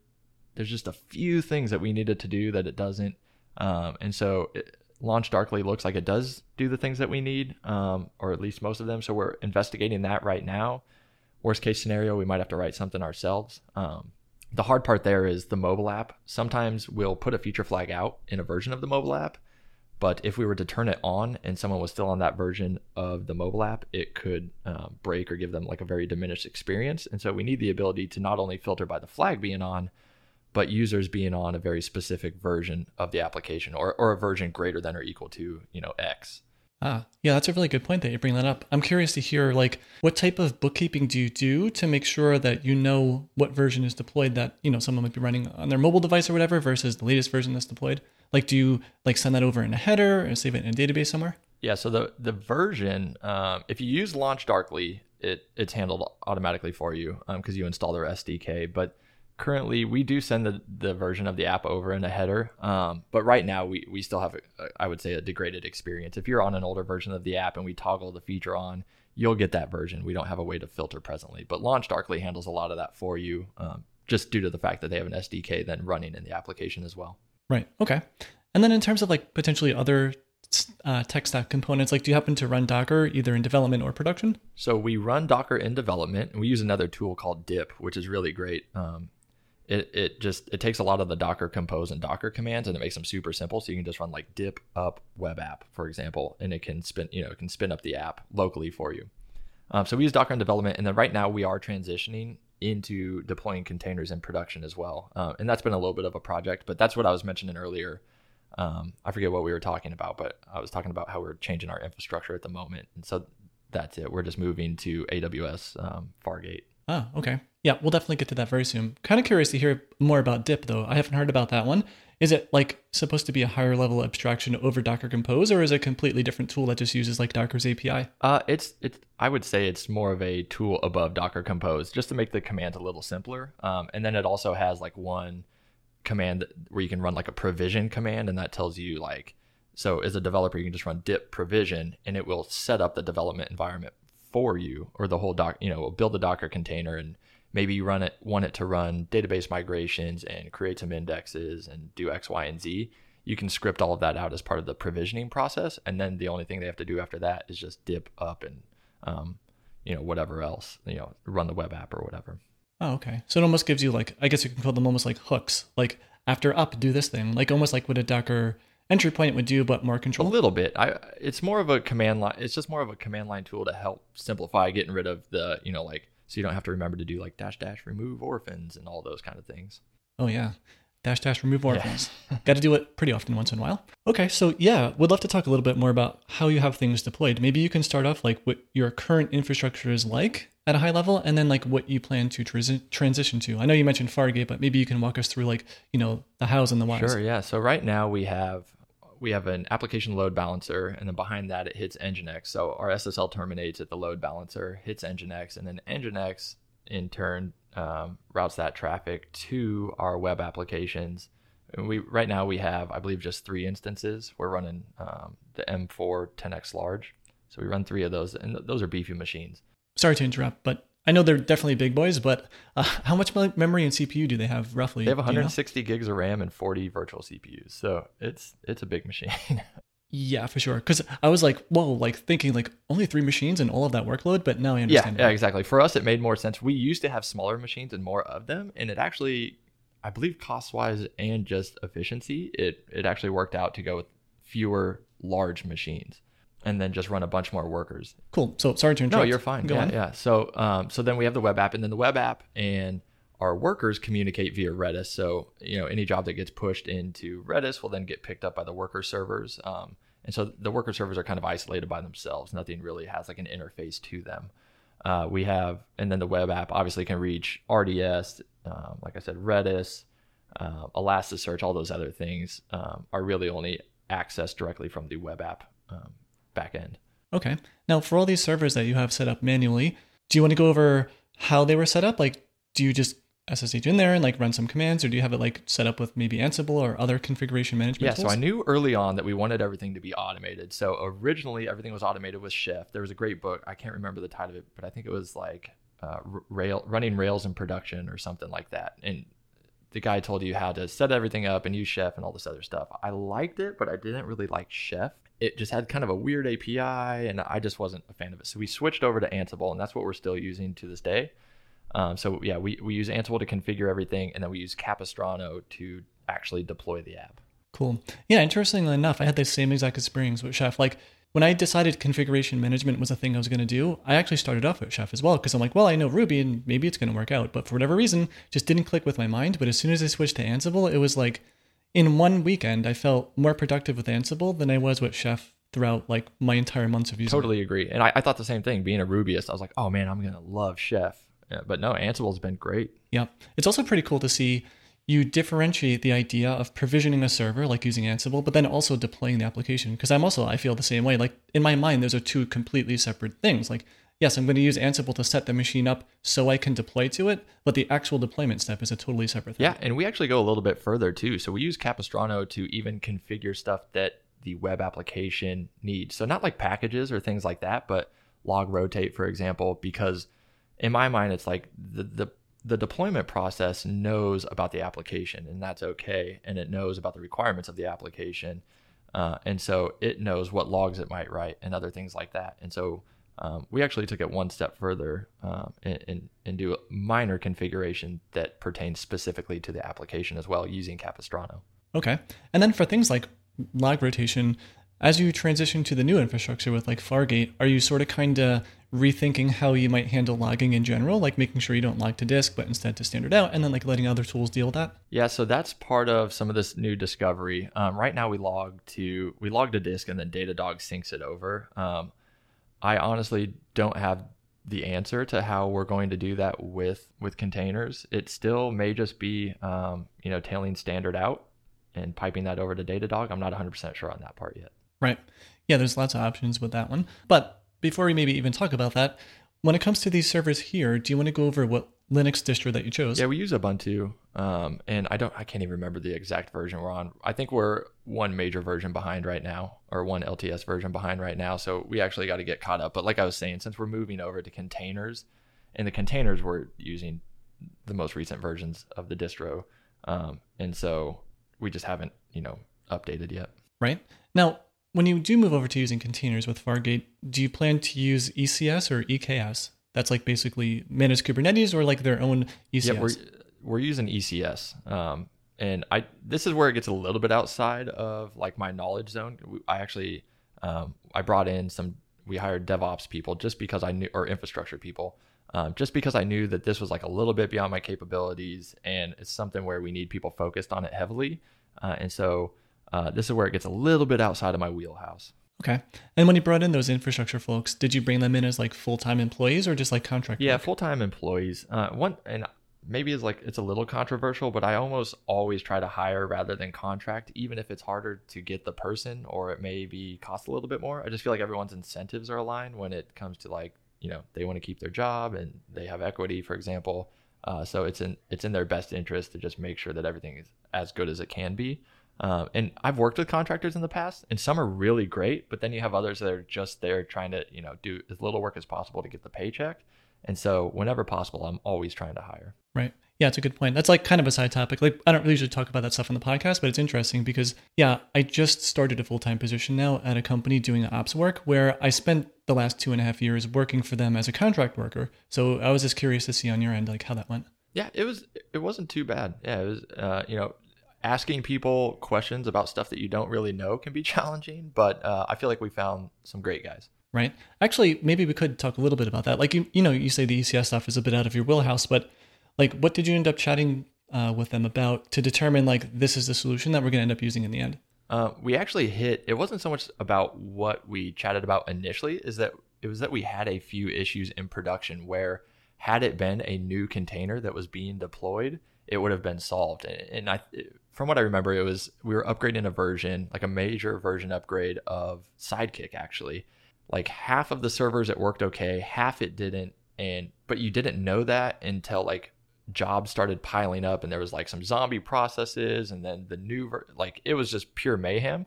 there's just a few things that we needed to do that it doesn't, um, and so it, Launch Darkly looks like it does do the things that we need, um, or at least most of them. So we're investigating that right now. Worst case scenario, we might have to write something ourselves. Um, the hard part there is the mobile app. Sometimes we'll put a feature flag out in a version of the mobile app, but if we were to turn it on and someone was still on that version of the mobile app, it could um, break or give them like a very diminished experience. And so we need the ability to not only filter by the flag being on, but users being on a very specific version of the application or, or a version greater than or equal to, you know, X. Ah, yeah, that's a really good point that you bring that up. I'm curious to hear like what type of bookkeeping do you do to make sure that you know what version is deployed that, you know, someone might be running on their mobile device or whatever versus the latest version that's deployed? Like do you like send that over in a header and save it in a database somewhere? Yeah, so the the version, um, if you use Launch Darkly, it it's handled automatically for you because um, you install their SDK. But currently we do send the, the version of the app over in a header um, but right now we, we still have a, I would say a degraded experience if you're on an older version of the app and we toggle the feature on you'll get that version we don't have a way to filter presently but launch darkly handles a lot of that for you um, just due to the fact that they have an sdk then running in the application as well right okay and then in terms of like potentially other uh, tech stack components? Like, do you happen to run Docker either in development or production? So we run Docker in development, and we use another tool called Dip, which is really great. Um, it, it just it takes a lot of the docker compose and docker commands and it makes them super simple. So you can just run like dip up web app for example and it can spin you know it can spin up the app locally for you. Um, so we use docker in development and then right now we are transitioning into deploying containers in production as well. Uh, and that's been a little bit of a project but that's what i was mentioning earlier. Um, i forget what we were talking about but i was talking about how we're changing our infrastructure at the moment. And so that's it. We're just moving to aws um, fargate. Oh, okay. Yeah, we'll definitely get to that very soon. Kind of curious to hear more about Dip, though. I haven't heard about that one. Is it like supposed to be a higher level abstraction over Docker Compose, or is it a completely different tool that just uses like Docker's API? Uh, it's it's. I would say it's more of a tool above Docker Compose, just to make the command a little simpler. Um, and then it also has like one command where you can run like a provision command, and that tells you like so as a developer you can just run dip provision, and it will set up the development environment for you or the whole doc you know build a docker container and maybe you run it want it to run database migrations and create some indexes and do x y and z you can script all of that out as part of the provisioning process and then the only thing they have to do after that is just dip up and um, you know whatever else you know run the web app or whatever oh okay so it almost gives you like i guess you can call them almost like hooks like after up do this thing like almost like what a docker entry point would do, but more control. A little bit. I it's more of a command line. It's just more of a command line tool to help simplify getting rid of the you know like so you don't have to remember to do like dash dash remove orphans and all those kind of things. Oh yeah. Dash dash remove orphans. Yeah. Got to do it pretty often once in a while. Okay, so yeah, would love to talk a little bit more about how you have things deployed. Maybe you can start off like what your current infrastructure is like at a high level, and then like what you plan to transi- transition to. I know you mentioned Fargate, but maybe you can walk us through like you know the hows and the whys. Sure. Yeah. So right now we have we have an application load balancer, and then behind that it hits Nginx. So our SSL terminates at the load balancer, hits Nginx, and then Nginx in turn um, routes that traffic to our web applications. And we right now we have, I believe, just three instances. We're running um, the M4 10x large, so we run three of those, and th- those are beefy machines. Sorry to interrupt, but I know they're definitely big boys. But uh, how much memory and CPU do they have roughly? They have Do you know? 160 gigs of RAM and 40 virtual CPUs, so it's it's a big machine. Yeah, for sure. Because I was like, whoa, like thinking like only three machines and all of that workload, but now I understand. yeah, yeah, exactly. For us, it made more sense. We used to have smaller machines and more of them, and it actually, I believe, cost wise and just efficiency, it it actually worked out to go with fewer large machines, and then just run a bunch more workers. Cool. So sorry to interrupt. No, you're fine. Go yeah, on. yeah. So, um, so then we have the web app, and then the web app and our workers communicate via Redis. So, you know, any job that gets pushed into Redis will then get picked up by the worker servers. Um, and so the worker servers are kind of isolated by themselves. Nothing really has like an interface to them. Uh, we have, and then the web app obviously can reach RDS, um, like I said, Redis, uh, Elasticsearch, all those other things um, are really only accessed directly from the web app um, backend. Okay. Now, for all these servers that you have set up manually, do you want to go over how they were set up? Like, do you just SSH in there and like run some commands, or do you have it like set up with maybe Ansible or other configuration management Yeah, tools? so I knew early on that we wanted everything to be automated. So originally everything was automated with Chef. There was a great book. I can't remember the title of it, but I think it was like uh, rail running Rails in production or something like that. And the guy told you how to set everything up and use Chef and all this other stuff. I liked it, but I didn't really like Chef. It just had kind of a weird API, and I just wasn't a fan of it. So we switched over to Ansible, and that's what we're still using to this day. Um, so yeah, we, we use Ansible to configure everything, and then we use Capistrano to actually deploy the app. Cool. Yeah, interestingly enough, I had the same exact experience with Chef. Like when I decided configuration management was a thing I was going to do, I actually started off with Chef as well because I'm like, well, I know Ruby and maybe it's going to work out. But for whatever reason, just didn't click with my mind. But as soon as I switched to Ansible, it was like in one weekend, I felt more productive with Ansible than I was with Chef throughout like my entire months of using it. Totally agree. And I, I thought the same thing. Being a Rubyist, I was like, oh man, I'm gonna love Chef. Yeah, but no, Ansible's been great. Yeah. It's also pretty cool to see you differentiate the idea of provisioning a server, like using Ansible, but then also deploying the application. Because I'm also, I feel the same way. Like in my mind, those are two completely separate things. Like, yes, I'm going to use Ansible to set the machine up so I can deploy to it, but the actual deployment step is a totally separate thing. Yeah, and we actually go a little bit further too. So we use Capistrano to even configure stuff that the web application needs. So not like packages or things like that, but log rotate, for example, because in my mind, it's like the the the deployment process knows about the application, and that's okay, and it knows about the requirements of the application, uh, and so it knows what logs it might write and other things like that. And so um, we actually took it one step further um, and, and, and do a minor configuration that pertains specifically to the application as well using Capistrano. Okay. And then for things like log rotation, as you transition to the new infrastructure with like Fargate, are you sort of kind of rethinking how you might handle logging in general, like making sure you don't log to disk, but instead to standard out, and then like letting other tools deal with that? Yeah, so that's part of some of this new discovery. Um, right now, we log to we log to disk, and then Datadog syncs it over. Um, I honestly don't have the answer to how we're going to do that with with containers. It still may just be um, you know tailing standard out and piping that over to Datadog. I'm not 100% sure on that part yet. Right. Yeah, there's lots of options with that one. But before we maybe even talk about that, when it comes to these servers here, do you want to go over what Linux distro that you chose? Yeah, we use Ubuntu, um, and I don't, I can't even remember the exact version we're on. I think we're one major version behind right now, or one LTS version behind right now. So we actually got to get caught up. But like I was saying, since we're moving over to containers, and the containers we're using the most recent versions of the distro, um, and so we just haven't, you know, updated yet. Right. Now, when you do move over to using containers with Fargate, do you plan to use ECS or EKS? That's like basically managed Kubernetes or like their own ECS. Yeah, we're we're using ECS, um, and I this is where it gets a little bit outside of like my knowledge zone. I actually um, I brought in some we hired DevOps people just because I knew or infrastructure people. Um, just because I knew that this was like a little bit beyond my capabilities, and it's something where we need people focused on it heavily, uh, and so uh, this is where it gets a little bit outside of my wheelhouse. okay. And when you brought in those infrastructure folks, did you bring them in as like full time employees or just like contract? Yeah, full time employees. Uh, one and maybe it's like it's a little controversial, but I almost always try to hire rather than contract, even if it's harder to get the person or it maybe cost a little bit more. I just feel like everyone's incentives are aligned when it comes to like you know they want to keep their job and they have equity, for example. Uh, so it's in it's in their best interest to just make sure that everything is as good as it can be. Um, and I've worked with contractors in the past, and some are really great, but then you have others that are just there trying to you know do as little work as possible to get the paycheck. And so, whenever possible, I'm always trying to hire. Right. Yeah, it's a good point. That's like kind of a side topic. Like, I don't usually talk about that stuff on the podcast, but it's interesting because, yeah, I just started a full time position now at a company doing ops work where I spent the last two and a half years working for them as a contract worker. So I was just curious to see on your end, like, how that went. Yeah, it was. It wasn't too bad. Yeah, it was. Uh, you know, asking people questions about stuff that you don't really know can be challenging, but uh, I feel like we found some great guys right? Actually, maybe we could talk a little bit about that. Like you, you know, you say the ECS stuff is a bit out of your wheelhouse, but like, what did you end up chatting uh, with them about to determine like this is the solution that we're going to end up using in the end? Uh, we actually hit. It wasn't so much about what we chatted about initially, is that it was that we had a few issues in production where had it been a new container that was being deployed, it would have been solved. And I, from what I remember, it was we were upgrading a version, like a major version upgrade of Sidekiq, actually. Like half of the servers it worked okay, half it didn't, and but you didn't know that until like jobs started piling up and there was like some zombie processes and then the new ver- like it was just pure mayhem.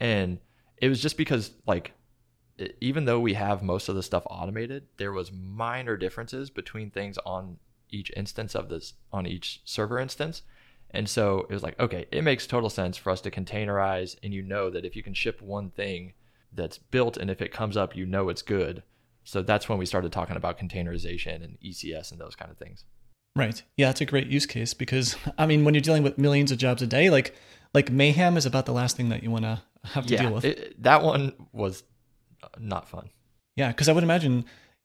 And it was just because like it, even though we have most of the stuff automated there was minor differences between things on each instance of this on each server instance and so it was like okay it makes total sense for us to containerize and you know that if you can ship one thing that's built and if it comes up you know it's good. So that's when we started talking about containerization and ecs and those kind of things. Right. Yeah it's a great use case because i mean when you're dealing with millions of jobs a day like like mayhem is about the last thing that you want to have to yeah, deal with. it, that one was not fun. Yeah because i would imagine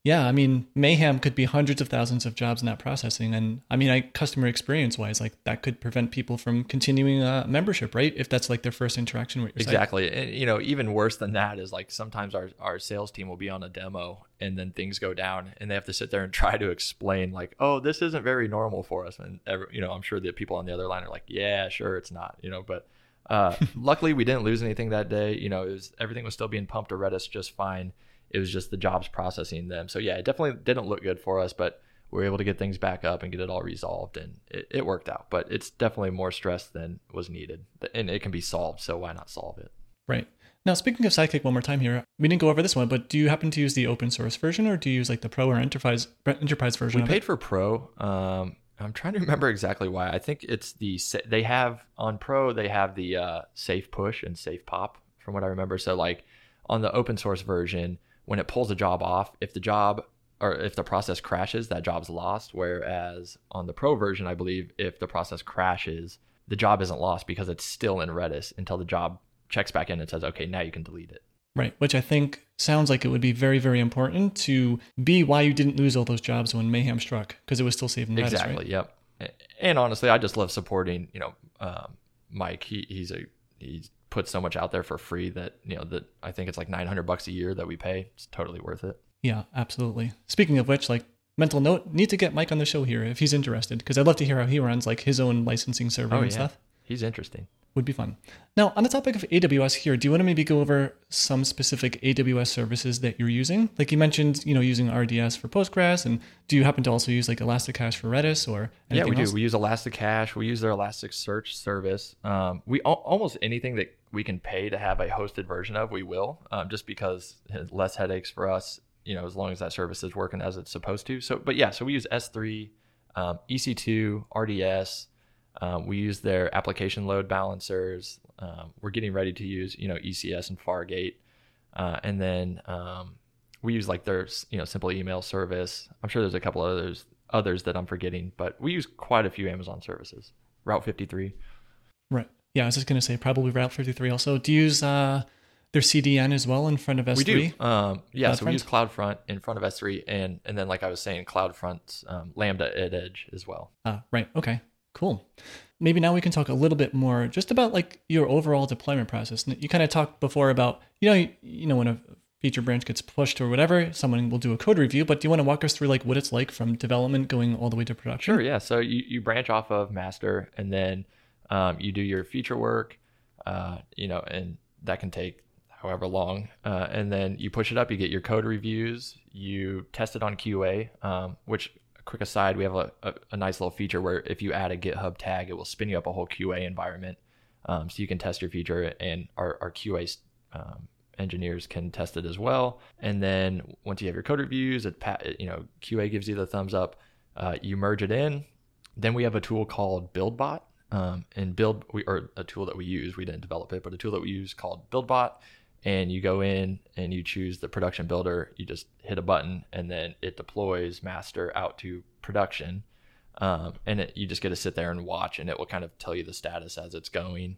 yeah, I mean, mayhem could be hundreds of thousands of jobs not processing, and I mean, I customer experience wise, like that could prevent people from continuing a membership, right? If that's like their first interaction with your exactly. site. And you know, even worse than that is like sometimes our our sales team will be on a demo, and then things go down, and they have to sit there and try to explain like, oh, this isn't very normal for us, and every, you know, I'm sure the people on the other line are like, yeah, sure, it's not, you know, but. Uh, luckily, we didn't lose anything that day. You know, it was everything was still being pumped to Redis just fine it was just the jobs processing them. So yeah, it definitely didn't look good for us, but we were able to get things back up and get it all resolved, and it, it worked out. But it's definitely more stress than was needed, and it can be solved. So why not solve it? Right. Now, speaking of Sidekiq, one more time here, we didn't go over this one, but do you happen to use the open source version, or do you use like the Pro or Enterprise Enterprise version? We paid it? for Pro. Um, I'm trying to remember exactly why. I think it's the they have on Pro they have the uh, safe push and safe pop from what I remember. So like on the open source version, when it pulls a job off, if the job or if the process crashes, that job's lost. Whereas on the pro version, I believe if the process crashes, the job isn't lost because it's still in Redis until the job checks back in and says, okay, now you can delete it. Right, which I think sounds like it would be very, very important to be why you didn't lose all those jobs when Mayhem struck because it was still saving Redis. Exactly. Right? Yep. And honestly, I just love supporting. You know, um, Mike. He, he's a he's put so much out there for free that you know that I think it's like 900 bucks a year that we pay. It's totally worth it. Yeah, absolutely. Speaking of which, like mental note, need to get Mike on the show here if he's interested because I'd love to hear how he runs like his own licensing server oh, and yeah. stuff. He's interesting would be fun. Now, on the topic of AWS here, do you want to maybe go over some specific AWS services that you're using? Like you mentioned, you know, using RDS for Postgres, and do you happen to also use like Elasticache for Redis or yeah, we else? do. We use Elasticache. We use their Elasticsearch service. Um, we almost anything that we can pay to have a hosted version of, we will, um, just because less headaches for us. You know, as long as that service is working as it's supposed to. So, but yeah, so we use S3, um, EC2, RDS. Um, we use their application load balancers. Um, we're getting ready to use, you know, ECS and Fargate, uh, and then um, we use like their, you know, simple email service. I'm sure there's a couple others others that I'm forgetting, but we use quite a few Amazon services. Route 53. Right. Yeah, I was just gonna say probably Route 53. Also, do you use uh, their CDN as well in front of S3? We do. Um, yeah, so we use CloudFront in front of S3, and and then like I was saying, CloudFront um, Lambda at Edge as well. Ah, right. Okay. Cool. Maybe now we can talk a little bit more just about like your overall deployment process. You kind of talked before about, you know, you, know, when a feature branch gets pushed or whatever, someone will do a code review. But do you want to walk us through like what it's like from development going all the way to production? Sure. Yeah. So you, you branch off of master and then um, you do your feature work, uh, you know, and that can take however long. Uh, and then you push it up, you get your code reviews, you test it on QA, um, which quick aside, we have a, a, a, nice little feature where if you add a GitHub tag, it will spin you up a whole QA environment. Um, so you can test your feature and our, our QA um, engineers can test it as well. And then once you have your code reviews, it, you know, QA gives you the thumbs up, uh, you merge it in. Then we have a tool called BuildBot. Um, and build we or a tool that we use we didn't develop it but a tool that we use called buildbot and you go in and you choose the production builder you just hit a button and then it deploys master out to production. Um, and it, you just get to sit there and watch and it will kind of tell you the status as it's going.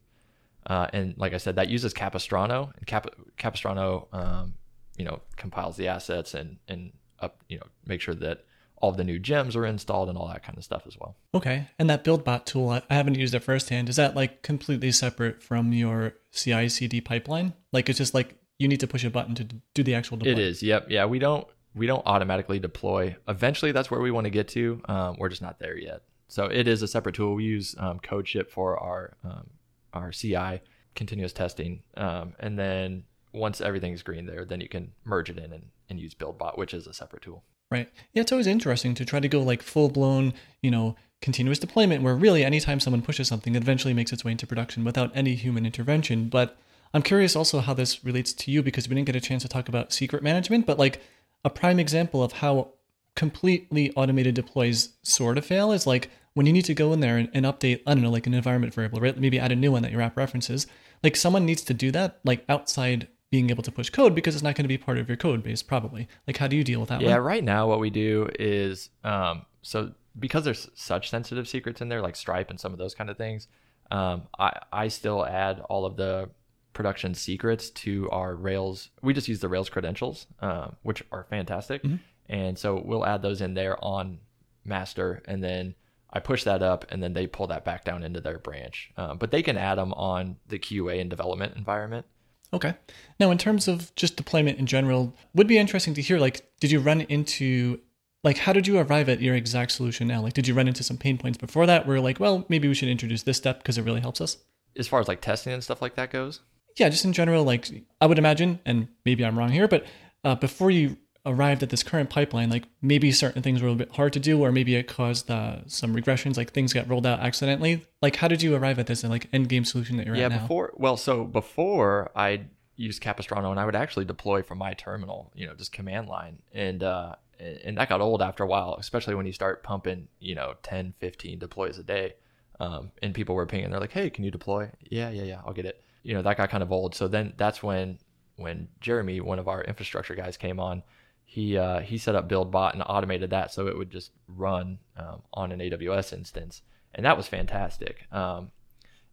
Uh, and like i said that uses capistrano and Cap- capistrano um, you know compiles the assets and and up you know make sure that all the new gems are installed and all that kind of stuff as well. Okay. And that BuildBot tool, I haven't used it firsthand. Is that like completely separate from your CI CD pipeline? Like it's just like you need to push a button to do the actual deploy. It is. Yep. Yeah. We don't we don't automatically deploy. Eventually, that's where we want to get to. Um, we're just not there yet. So it is a separate tool. We use um, CodeShip for our um, our CI continuous testing, um, and then once everything's green there, then you can merge it in and, and use BuildBot, which is a separate tool. Right. Yeah, it's always interesting to try to go like full blown, you know, continuous deployment where really anytime someone pushes something, it eventually makes its way into production without any human intervention. But I'm curious also how this relates to you because we didn't get a chance to talk about secret management, but like a prime example of how completely automated deploys sort of fail is like when you need to go in there and, and, update, I don't know, like an environment variable, right? Maybe add a new one that your app references. Like someone needs to do that like outside being able to push code because it's not going to be part of your code base probably like how do you deal with that yeah one? right now what we do is um, so because there's such sensitive secrets in there like stripe and some of those kind of things um, I, I still add all of the production secrets to our rails we just use the rails credentials um, which are fantastic mm-hmm. and so we'll add those in there on master and then I push that up and then they pull that back down into their branch. Um, but they can add them on the QA and development environment. Okay. Now, in terms of just deployment in general, would be interesting to hear. Like, did you run into like how did you arrive at your exact solution now? Like, did you run into some pain points before that? Where like, well, maybe we should introduce this step because it really helps us. As far as like testing and stuff like that goes. Yeah, just in general, like I would imagine, and maybe I'm wrong here, but uh, before you arrived at this current pipeline, like maybe certain things were a bit hard to do, or maybe it caused uh, some regressions, like things got rolled out accidentally. Like, how did you arrive at this like end game solution that you're yeah, at now? Yeah, before well, so before I used Capistrano, and I would actually deploy from my terminal, you know, just command line, and uh, and that got old after a while, especially when you start pumping, you know, 10, 15 deploys a day. Um, and people were pinging, they're like, "Hey, can you deploy?" Yeah, yeah, yeah, I'll get it. You know, that got kind of old. So then that's when when Jeremy, one of our infrastructure guys, came on he uh, he set up BuildBot and automated that so it would just run um, on an AWS instance, and that was fantastic. Um,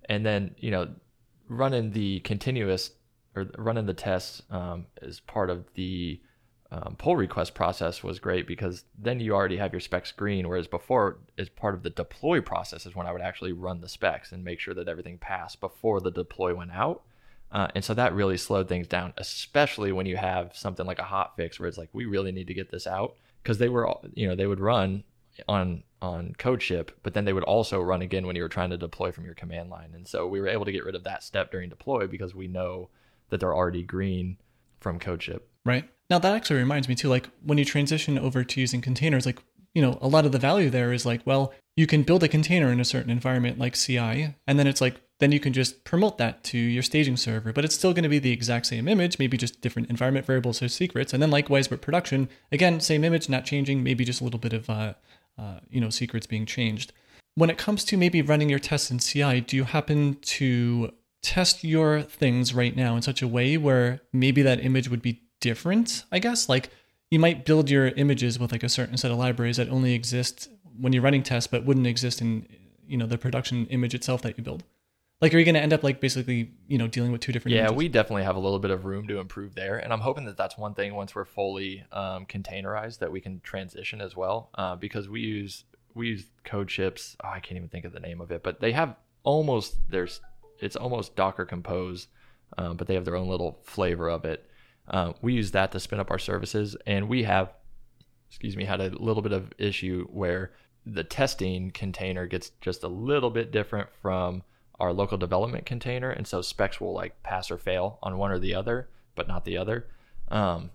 and then you know, running the continuous or running the tests um, as part of the um, pull request process was great because then you already have your specs green. Whereas before, as part of the deploy process, is when I would actually run the specs and make sure that everything passed before the deploy went out. Uh, and so that really slowed things down, especially when you have something like a hot fix where it's like, we really need to get this out. Because they were, you know, they would run on on CodeShip, but then they would also run again when you were trying to deploy from your command line. And so we were able to get rid of that step during deploy because we know that they're already green from CodeShip. Right. Now that actually reminds me too, like when you transition over to using containers, like you know, a lot of the value there is like, well, you can build a container in a certain environment like CI, and then it's like, then you can just promote that to your staging server, but it's still going to be the exact same image, maybe just different environment variables or secrets. And then likewise with production, again, same image, not changing, maybe just a little bit of, uh, uh, you know, secrets being changed. When it comes to maybe running your tests in CI, do you happen to test your things right now in such a way where maybe that image would be different, I guess? Like, you might build your images with like a certain set of libraries that only exist when you're running tests but wouldn't exist in you know the production image itself that you build like are you going to end up like basically you know dealing with two different yeah images? we definitely have a little bit of room to improve there and i'm hoping that that's one thing once we're fully um, containerized that we can transition as well uh, because we use we use CodeShips oh, i can't even think of the name of it but they have almost there's it's almost docker compose um, but they have their own little flavor of it Uh, we use that to spin up our services, and we have, excuse me, had a little bit of issue where the testing container gets just a little bit different from our local development container, and so specs will like pass or fail on one or the other, but not the other. Um,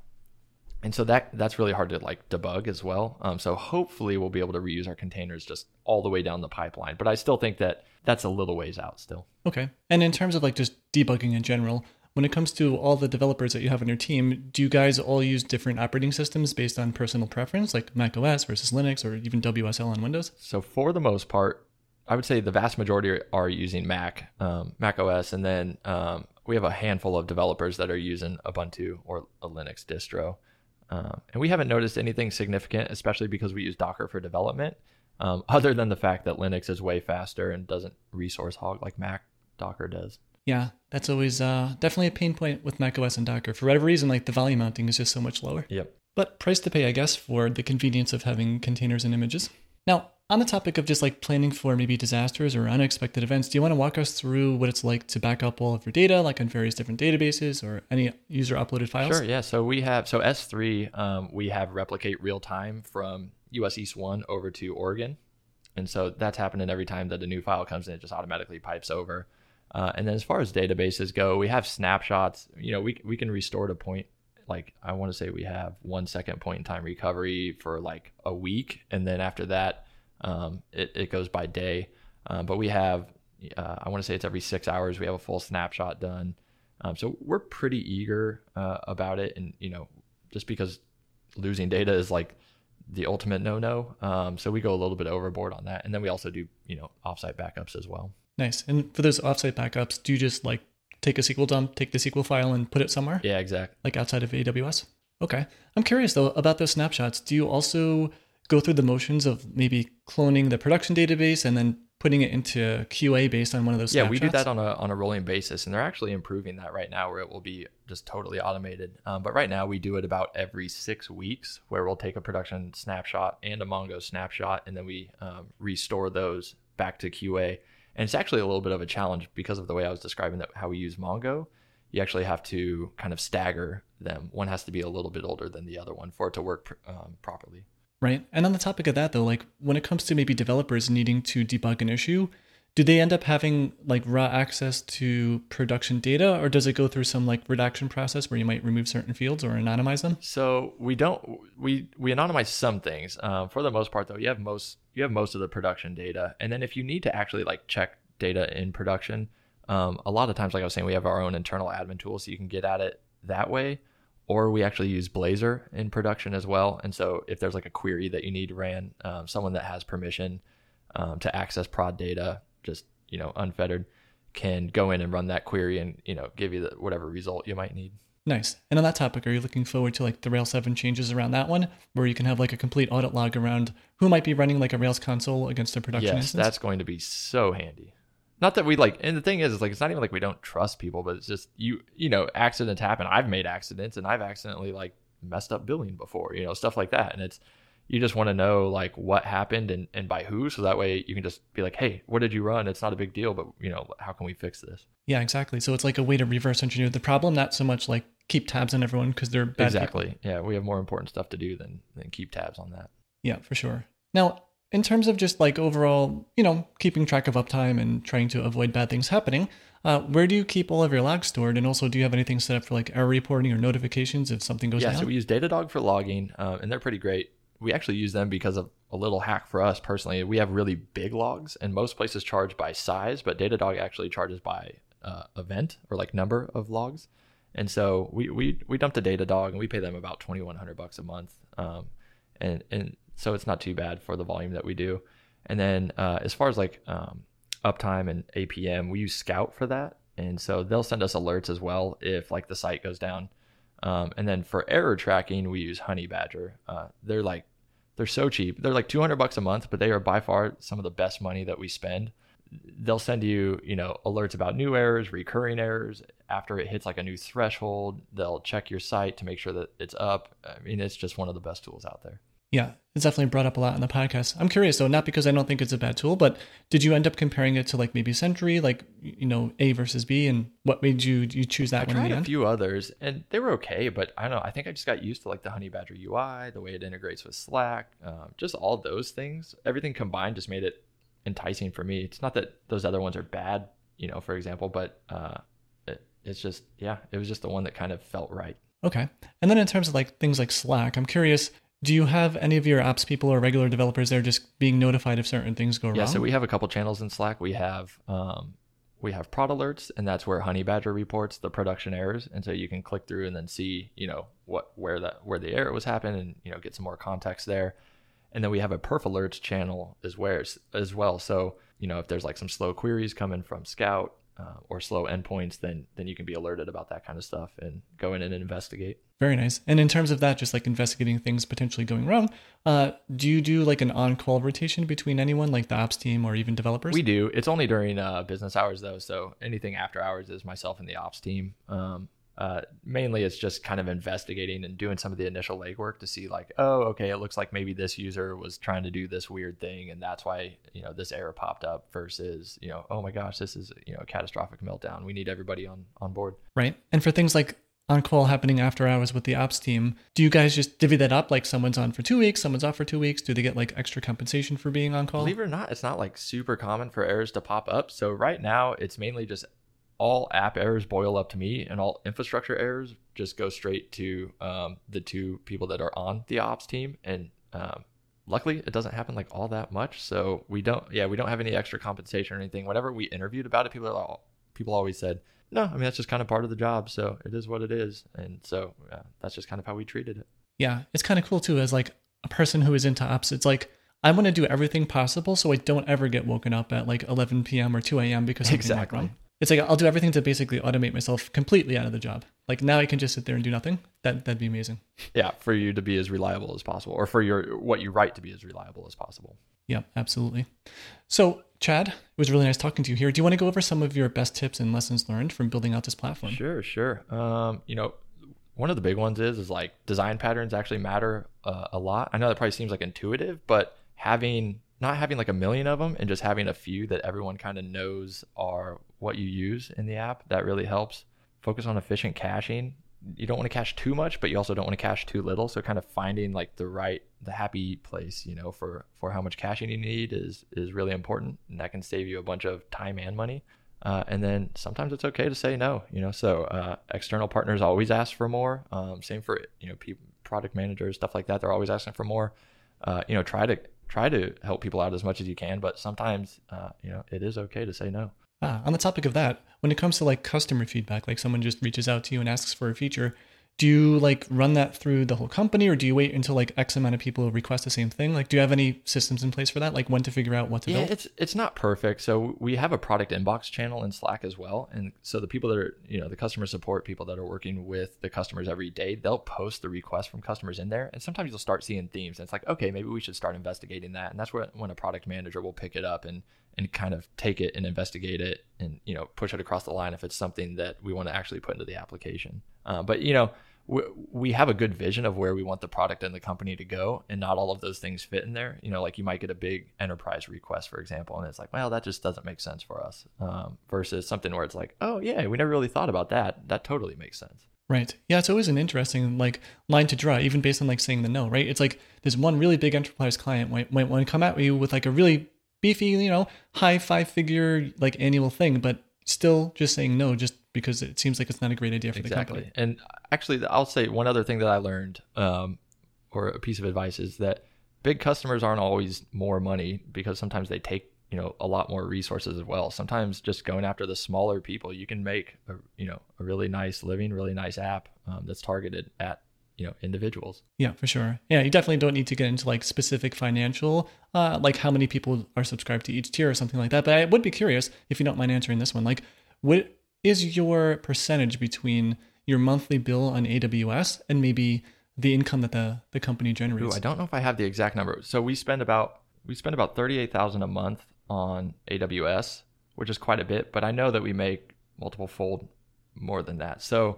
and so that that's really hard to like debug as well. Um, so hopefully we'll be able to reuse our containers just all the way down the pipeline. But I still think that that's a little ways out still. Okay. And in terms of like just debugging in general, when it comes to all the developers that you have on your team, do you guys all use different operating systems based on personal preference, like Mac OS versus Linux or even WSL on Windows? So for the most part, I would say the vast majority are using Mac, um, Mac OS, and then um, we have a handful of developers that are using Ubuntu or a Linux distro. Um, and we haven't noticed anything significant, especially because we use Docker for development, um, other than the fact that Linux is way faster and doesn't resource hog like Mac Docker does. Yeah, that's always uh, definitely a pain point with macOS and Docker. For whatever reason, like the volume mounting is just so much lower. Yep. But price to pay, I guess, for the convenience of having containers and images. Now, on the topic of just like planning for maybe disasters or unexpected events, do you want to walk us through what it's like to back up all of your data, like on various different databases or any user uploaded files? Sure. Yeah. So we have so S3, um, we have replicate real time from US East One over to Oregon, and so that's happening every time that a new file comes in. It just automatically pipes over. Uh, and then as far as databases go, we have snapshots. You know, we we can restore to point like I want to say we have one second point in time recovery for like a week, and then after that um, it, it goes by day, um, but we have, uh, I want to say it's every six hours, we have a full snapshot done. Um, so we're pretty eager uh, about it. And, you know, just because losing data is like the ultimate no no. Um, so we go a little bit overboard on that. And then we also do, you know, offsite backups as well. Nice. And for those offsite backups, do you just like take a SQL dump, take the SQL file and put it somewhere? Yeah, exactly. Like outside of AWS? Okay. I'm curious though about those snapshots. Do you also go through the motions of maybe cloning the production database and then putting it into QA based on one of those. Yeah, we do that on a on a rolling basis, and they're actually improving that right now, where it will be just totally automated. Um, but right now, we do it about every six weeks, where we'll take a production snapshot and a Mongo snapshot, and then we um, restore those back to QA. And it's actually a little bit of a challenge because of the way I was describing that how we use Mongo. You actually have to kind of stagger them. One has to be a little bit older than the other one for it to work um, properly. Right. And on the topic of that, though, like when it comes to maybe developers needing to debug an issue, do they end up having like raw access to production data or does it go through some like redaction process where you might remove certain fields or anonymize them? So we don't we we anonymize some things. Um, for the most part though you have most you have most of the production data. And then if you need to actually like check data in production um, a lot of times like i was saying we have our own internal admin tool so you can get at it that way. Or we actually use Blazer in production as well. And so if there's like a query that you need ran, um, someone that has permission um, to access prod data, just you know unfettered, can go in and run that query and you know give you the whatever result you might need. Nice. And on that topic, are you looking forward to like the Rails 7 changes around that one, where you can have like a complete audit log around who might be running like a Rails console against a production yes, instance? that's going to be so handy not that we like and the thing is, is like it's not even like we don't trust people but it's just you you know accidents happen i've made accidents and i've accidentally like messed up billing before you know stuff like that and it's you just want to know like what happened and, and by who so that way you can just be like hey what did you run it's not a big deal but you know how can we fix this yeah exactly so it's like a way to reverse engineer the problem not so much like keep tabs on everyone because they're bad exactly people. yeah we have more important stuff to do than than keep tabs on that yeah for sure now in terms of just like overall, you know, keeping track of uptime and trying to avoid bad things happening, uh, where do you keep all of your logs stored? And also, do you have anything set up for like error reporting or notifications if something goes yeah, down? so we use Datadog for logging, uh, and they're pretty great. We actually use them because of a little hack for us personally. We have really big logs, and most places charge by size, but Datadog actually charges by uh, event or like number of logs. And so we we we dumped a Datadog, and we pay them about twenty one hundred bucks a month. Um, and and so it's not too bad for the volume that we do. And then uh, as far as like um, uptime and APM, we use Scout for that, and so they'll send us alerts as well if like the site goes down. Um, and then for error tracking, we use Honeybadger. Uh, they're like they're so cheap. They're like 200 bucks a month, but they are by far some of the best money that we spend. They'll send you, you know, alerts about new errors, recurring errors. After it hits like a new threshold, they'll check your site to make sure that it's up. I mean, it's just one of the best tools out there. Yeah, it's definitely brought up a lot in the podcast. I'm curious though, not because I don't think it's a bad tool, but did you end up comparing it to like maybe Sentry, like you know A versus B, and what made you you choose that I one in tried a end? few others and they were okay, but I don't know. I think I just got used to like the Honeybadger UI, the way it integrates with Slack, um, just all those things. Everything combined just made it enticing for me. It's not that those other ones are bad, you know, for example, but uh, it, it's just yeah, it was just the one that kind of felt right. Okay, and then in terms of like things like Slack, I'm curious. Do you have any of your apps people or regular developers there just being notified if certain things go Yeah, wrong? Yeah, so we have a couple channels in Slack. We have um, we have prod alerts, and that's where Honeybadger reports the production errors, and so you can click through and then see, you know, what where that where the error was happening, and you know, get some more context there. And then we have a perf alerts channel as where as well. So you know, if there's like some slow queries coming from Scout uh, or slow endpoints, then then you can be alerted about that kind of stuff and go in and investigate. Very nice. And in terms of that, just like investigating things potentially going wrong, uh, do you do like an on-call rotation between anyone, like the ops team or even developers? We do. It's only during uh, business hours though, so anything after hours is myself and the ops team. Um, uh, mainly, it's just kind of investigating and doing some of the initial legwork to see like, oh, okay, it looks like maybe this user was trying to do this weird thing, and that's why you know this error popped up. Versus, you know, oh my gosh, this is you know a catastrophic meltdown. We need everybody on on board. right. And for things like on-call happening after hours with the ops team, do you guys just divvy that up? Like someone's on for two weeks, someone's off for two weeks. Do they get like extra compensation for being on call? Believe it or not, it's not like super common for errors to pop up. So right now, it's mainly just all app errors boil up to me, and all infrastructure errors just go straight to um, the two people that are on the ops team. And um, luckily, it doesn't happen like all that much. So we don't, yeah, we don't have any extra compensation or anything. Whenever we interviewed about it, people are all, people always said, no, I mean that's just kind of part of the job. So it is what it is, and so uh, that's just kind of how we treated it. Yeah, it's kind of cool too. As like a person who is into ops, it's like I want to do everything possible so I don't ever get woken up at like 11 p.m. or 2 a.m. because something went Exactly. wrong. It's like I'll do everything to basically automate myself completely out of the job. Like now I can just sit there and do nothing. That that'd be amazing. Yeah, for you to be as reliable as possible, or for your what you write to be as reliable as possible. Yeah, absolutely. So, Chad, it was really nice talking to you here. Do you want to go over some of your best tips and lessons learned from building out this platform? Sure, sure. Um, you know, one of the big ones is is like design patterns actually matter uh, a lot. I know that probably seems like intuitive, but having not having like a million of them and just having a few that everyone kind of knows are what you use in the app that really helps. Focus on efficient caching. You don't want to cache too much, but you also don't want to cache too little. So kind of finding like the right, the happy place, you know, for for how much caching you need is is really important, and that can save you a bunch of time and money. Uh, and then sometimes it's okay to say no, you know. So uh, external partners always ask for more. Um, same for you know, people, product managers, stuff like that. They're always asking for more. Uh, you know, try to try to help people out as much as you can, but sometimes uh, you know it is okay to say no. Ah, on the topic of that, when it comes to like customer feedback, like someone just reaches out to you and asks for a feature, do you like run that through the whole company or do you wait until like X amount of people request the same thing? Like, do you have any systems in place for that? Like when to figure out what to Yeah, build? it's it's not perfect. So we have a product inbox channel in Slack as well, and so the people that are you know the customer support people that are working with the customers every day, they'll post the requests from customers in there, and sometimes you'll start seeing themes. And it's like, okay, maybe we should start investigating that, and that's where when a product manager will pick it up and and kind of take it and investigate it and you know push it across the line if it's something that we want to actually put into the application. Uh, but you know we, we have a good vision of where we want the product and the company to go and not all of those things fit in there you know like you might get a big enterprise request for example and it's like well that just doesn't make sense for us um, versus something where it's like oh yeah we never really thought about that that totally makes sense Right. Yeah, it's always an interesting like line to draw, even based on like saying the no, right? It's like this one really big enterprise client might might want to come at you with like a really beefy, you know, high five figure like annual thing, but still just saying no just because it seems like it's not a great idea for the exactly company. and actually i'll say one other thing that i learned um, or a piece of advice is that big customers aren't always more money because sometimes they take you know a lot more resources as well sometimes just going after the smaller people you can make a you know a really nice living really nice app um, that's targeted at you know individuals Yeah, for sure. Yeah, you definitely don't need to get into like specific financial, uh, like how many people are subscribed to each tier or something like that. But I would be curious if you don't mind answering this one. Like, what is your percentage between your monthly bill on AWS and maybe the income that the the company Ooh, generates? i don't know if i have the exact number so we spend about we spend about 38000 a month on aws which is quite a bit but i know that we make multiple fold more than that so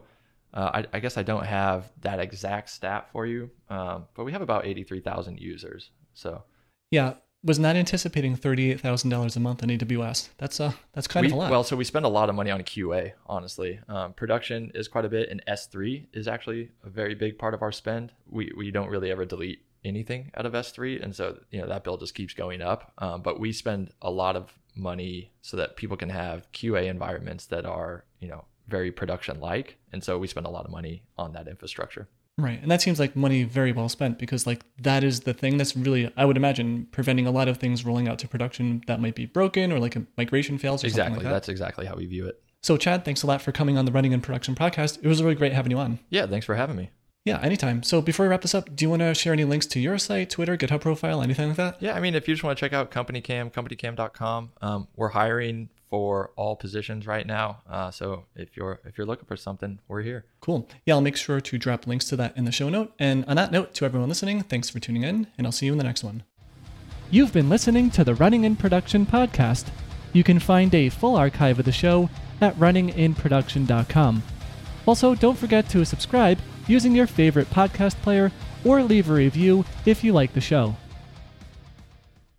Uh, I, I, guess I don't have that exact stat for you, um, but we have about 83,000 users. So yeah, was not anticipating thirty-eight thousand dollars a month on AWS. That's uh that's kind we, of a lot. Well, so we spend a lot of money on QA. Honestly, um, production is quite a bit, and S3 is actually a very big part of our spend. We we don't really ever delete anything out of S3, and so you know that bill just keeps going up. Um, but we spend a lot of money so that people can have QA environments that are you know very production like, and so we spend a lot of money on that infrastructure. Right. And that seems like money very well spent because like that is the thing that's really I would imagine preventing a lot of things rolling out to production that might be broken or like a migration fails or exactly. something like that. That's exactly how we view it. So Chad, thanks a lot for coming on the Running in Production podcast. It was really great having you on. Yeah, thanks for having me. Yeah, anytime. So before we wrap this up, do you want to share any links to your site, Twitter, GitHub profile, anything like that? Yeah, I mean, if you just want to check out CompanyCam, CompanyCam.com, um, we're hiring for all positions right now. Uh, so if you're if you're looking for something, we're here. Cool. Yeah, I'll make sure to drop links to that in the show note. And on that note, to everyone listening, thanks for tuning in, and I'll see you in the next one. You've been listening to the Running in Production podcast. You can find a full archive of the show at runninginproduction.com. Also, don't forget to subscribe using your favorite podcast player or leave a review if you like the show.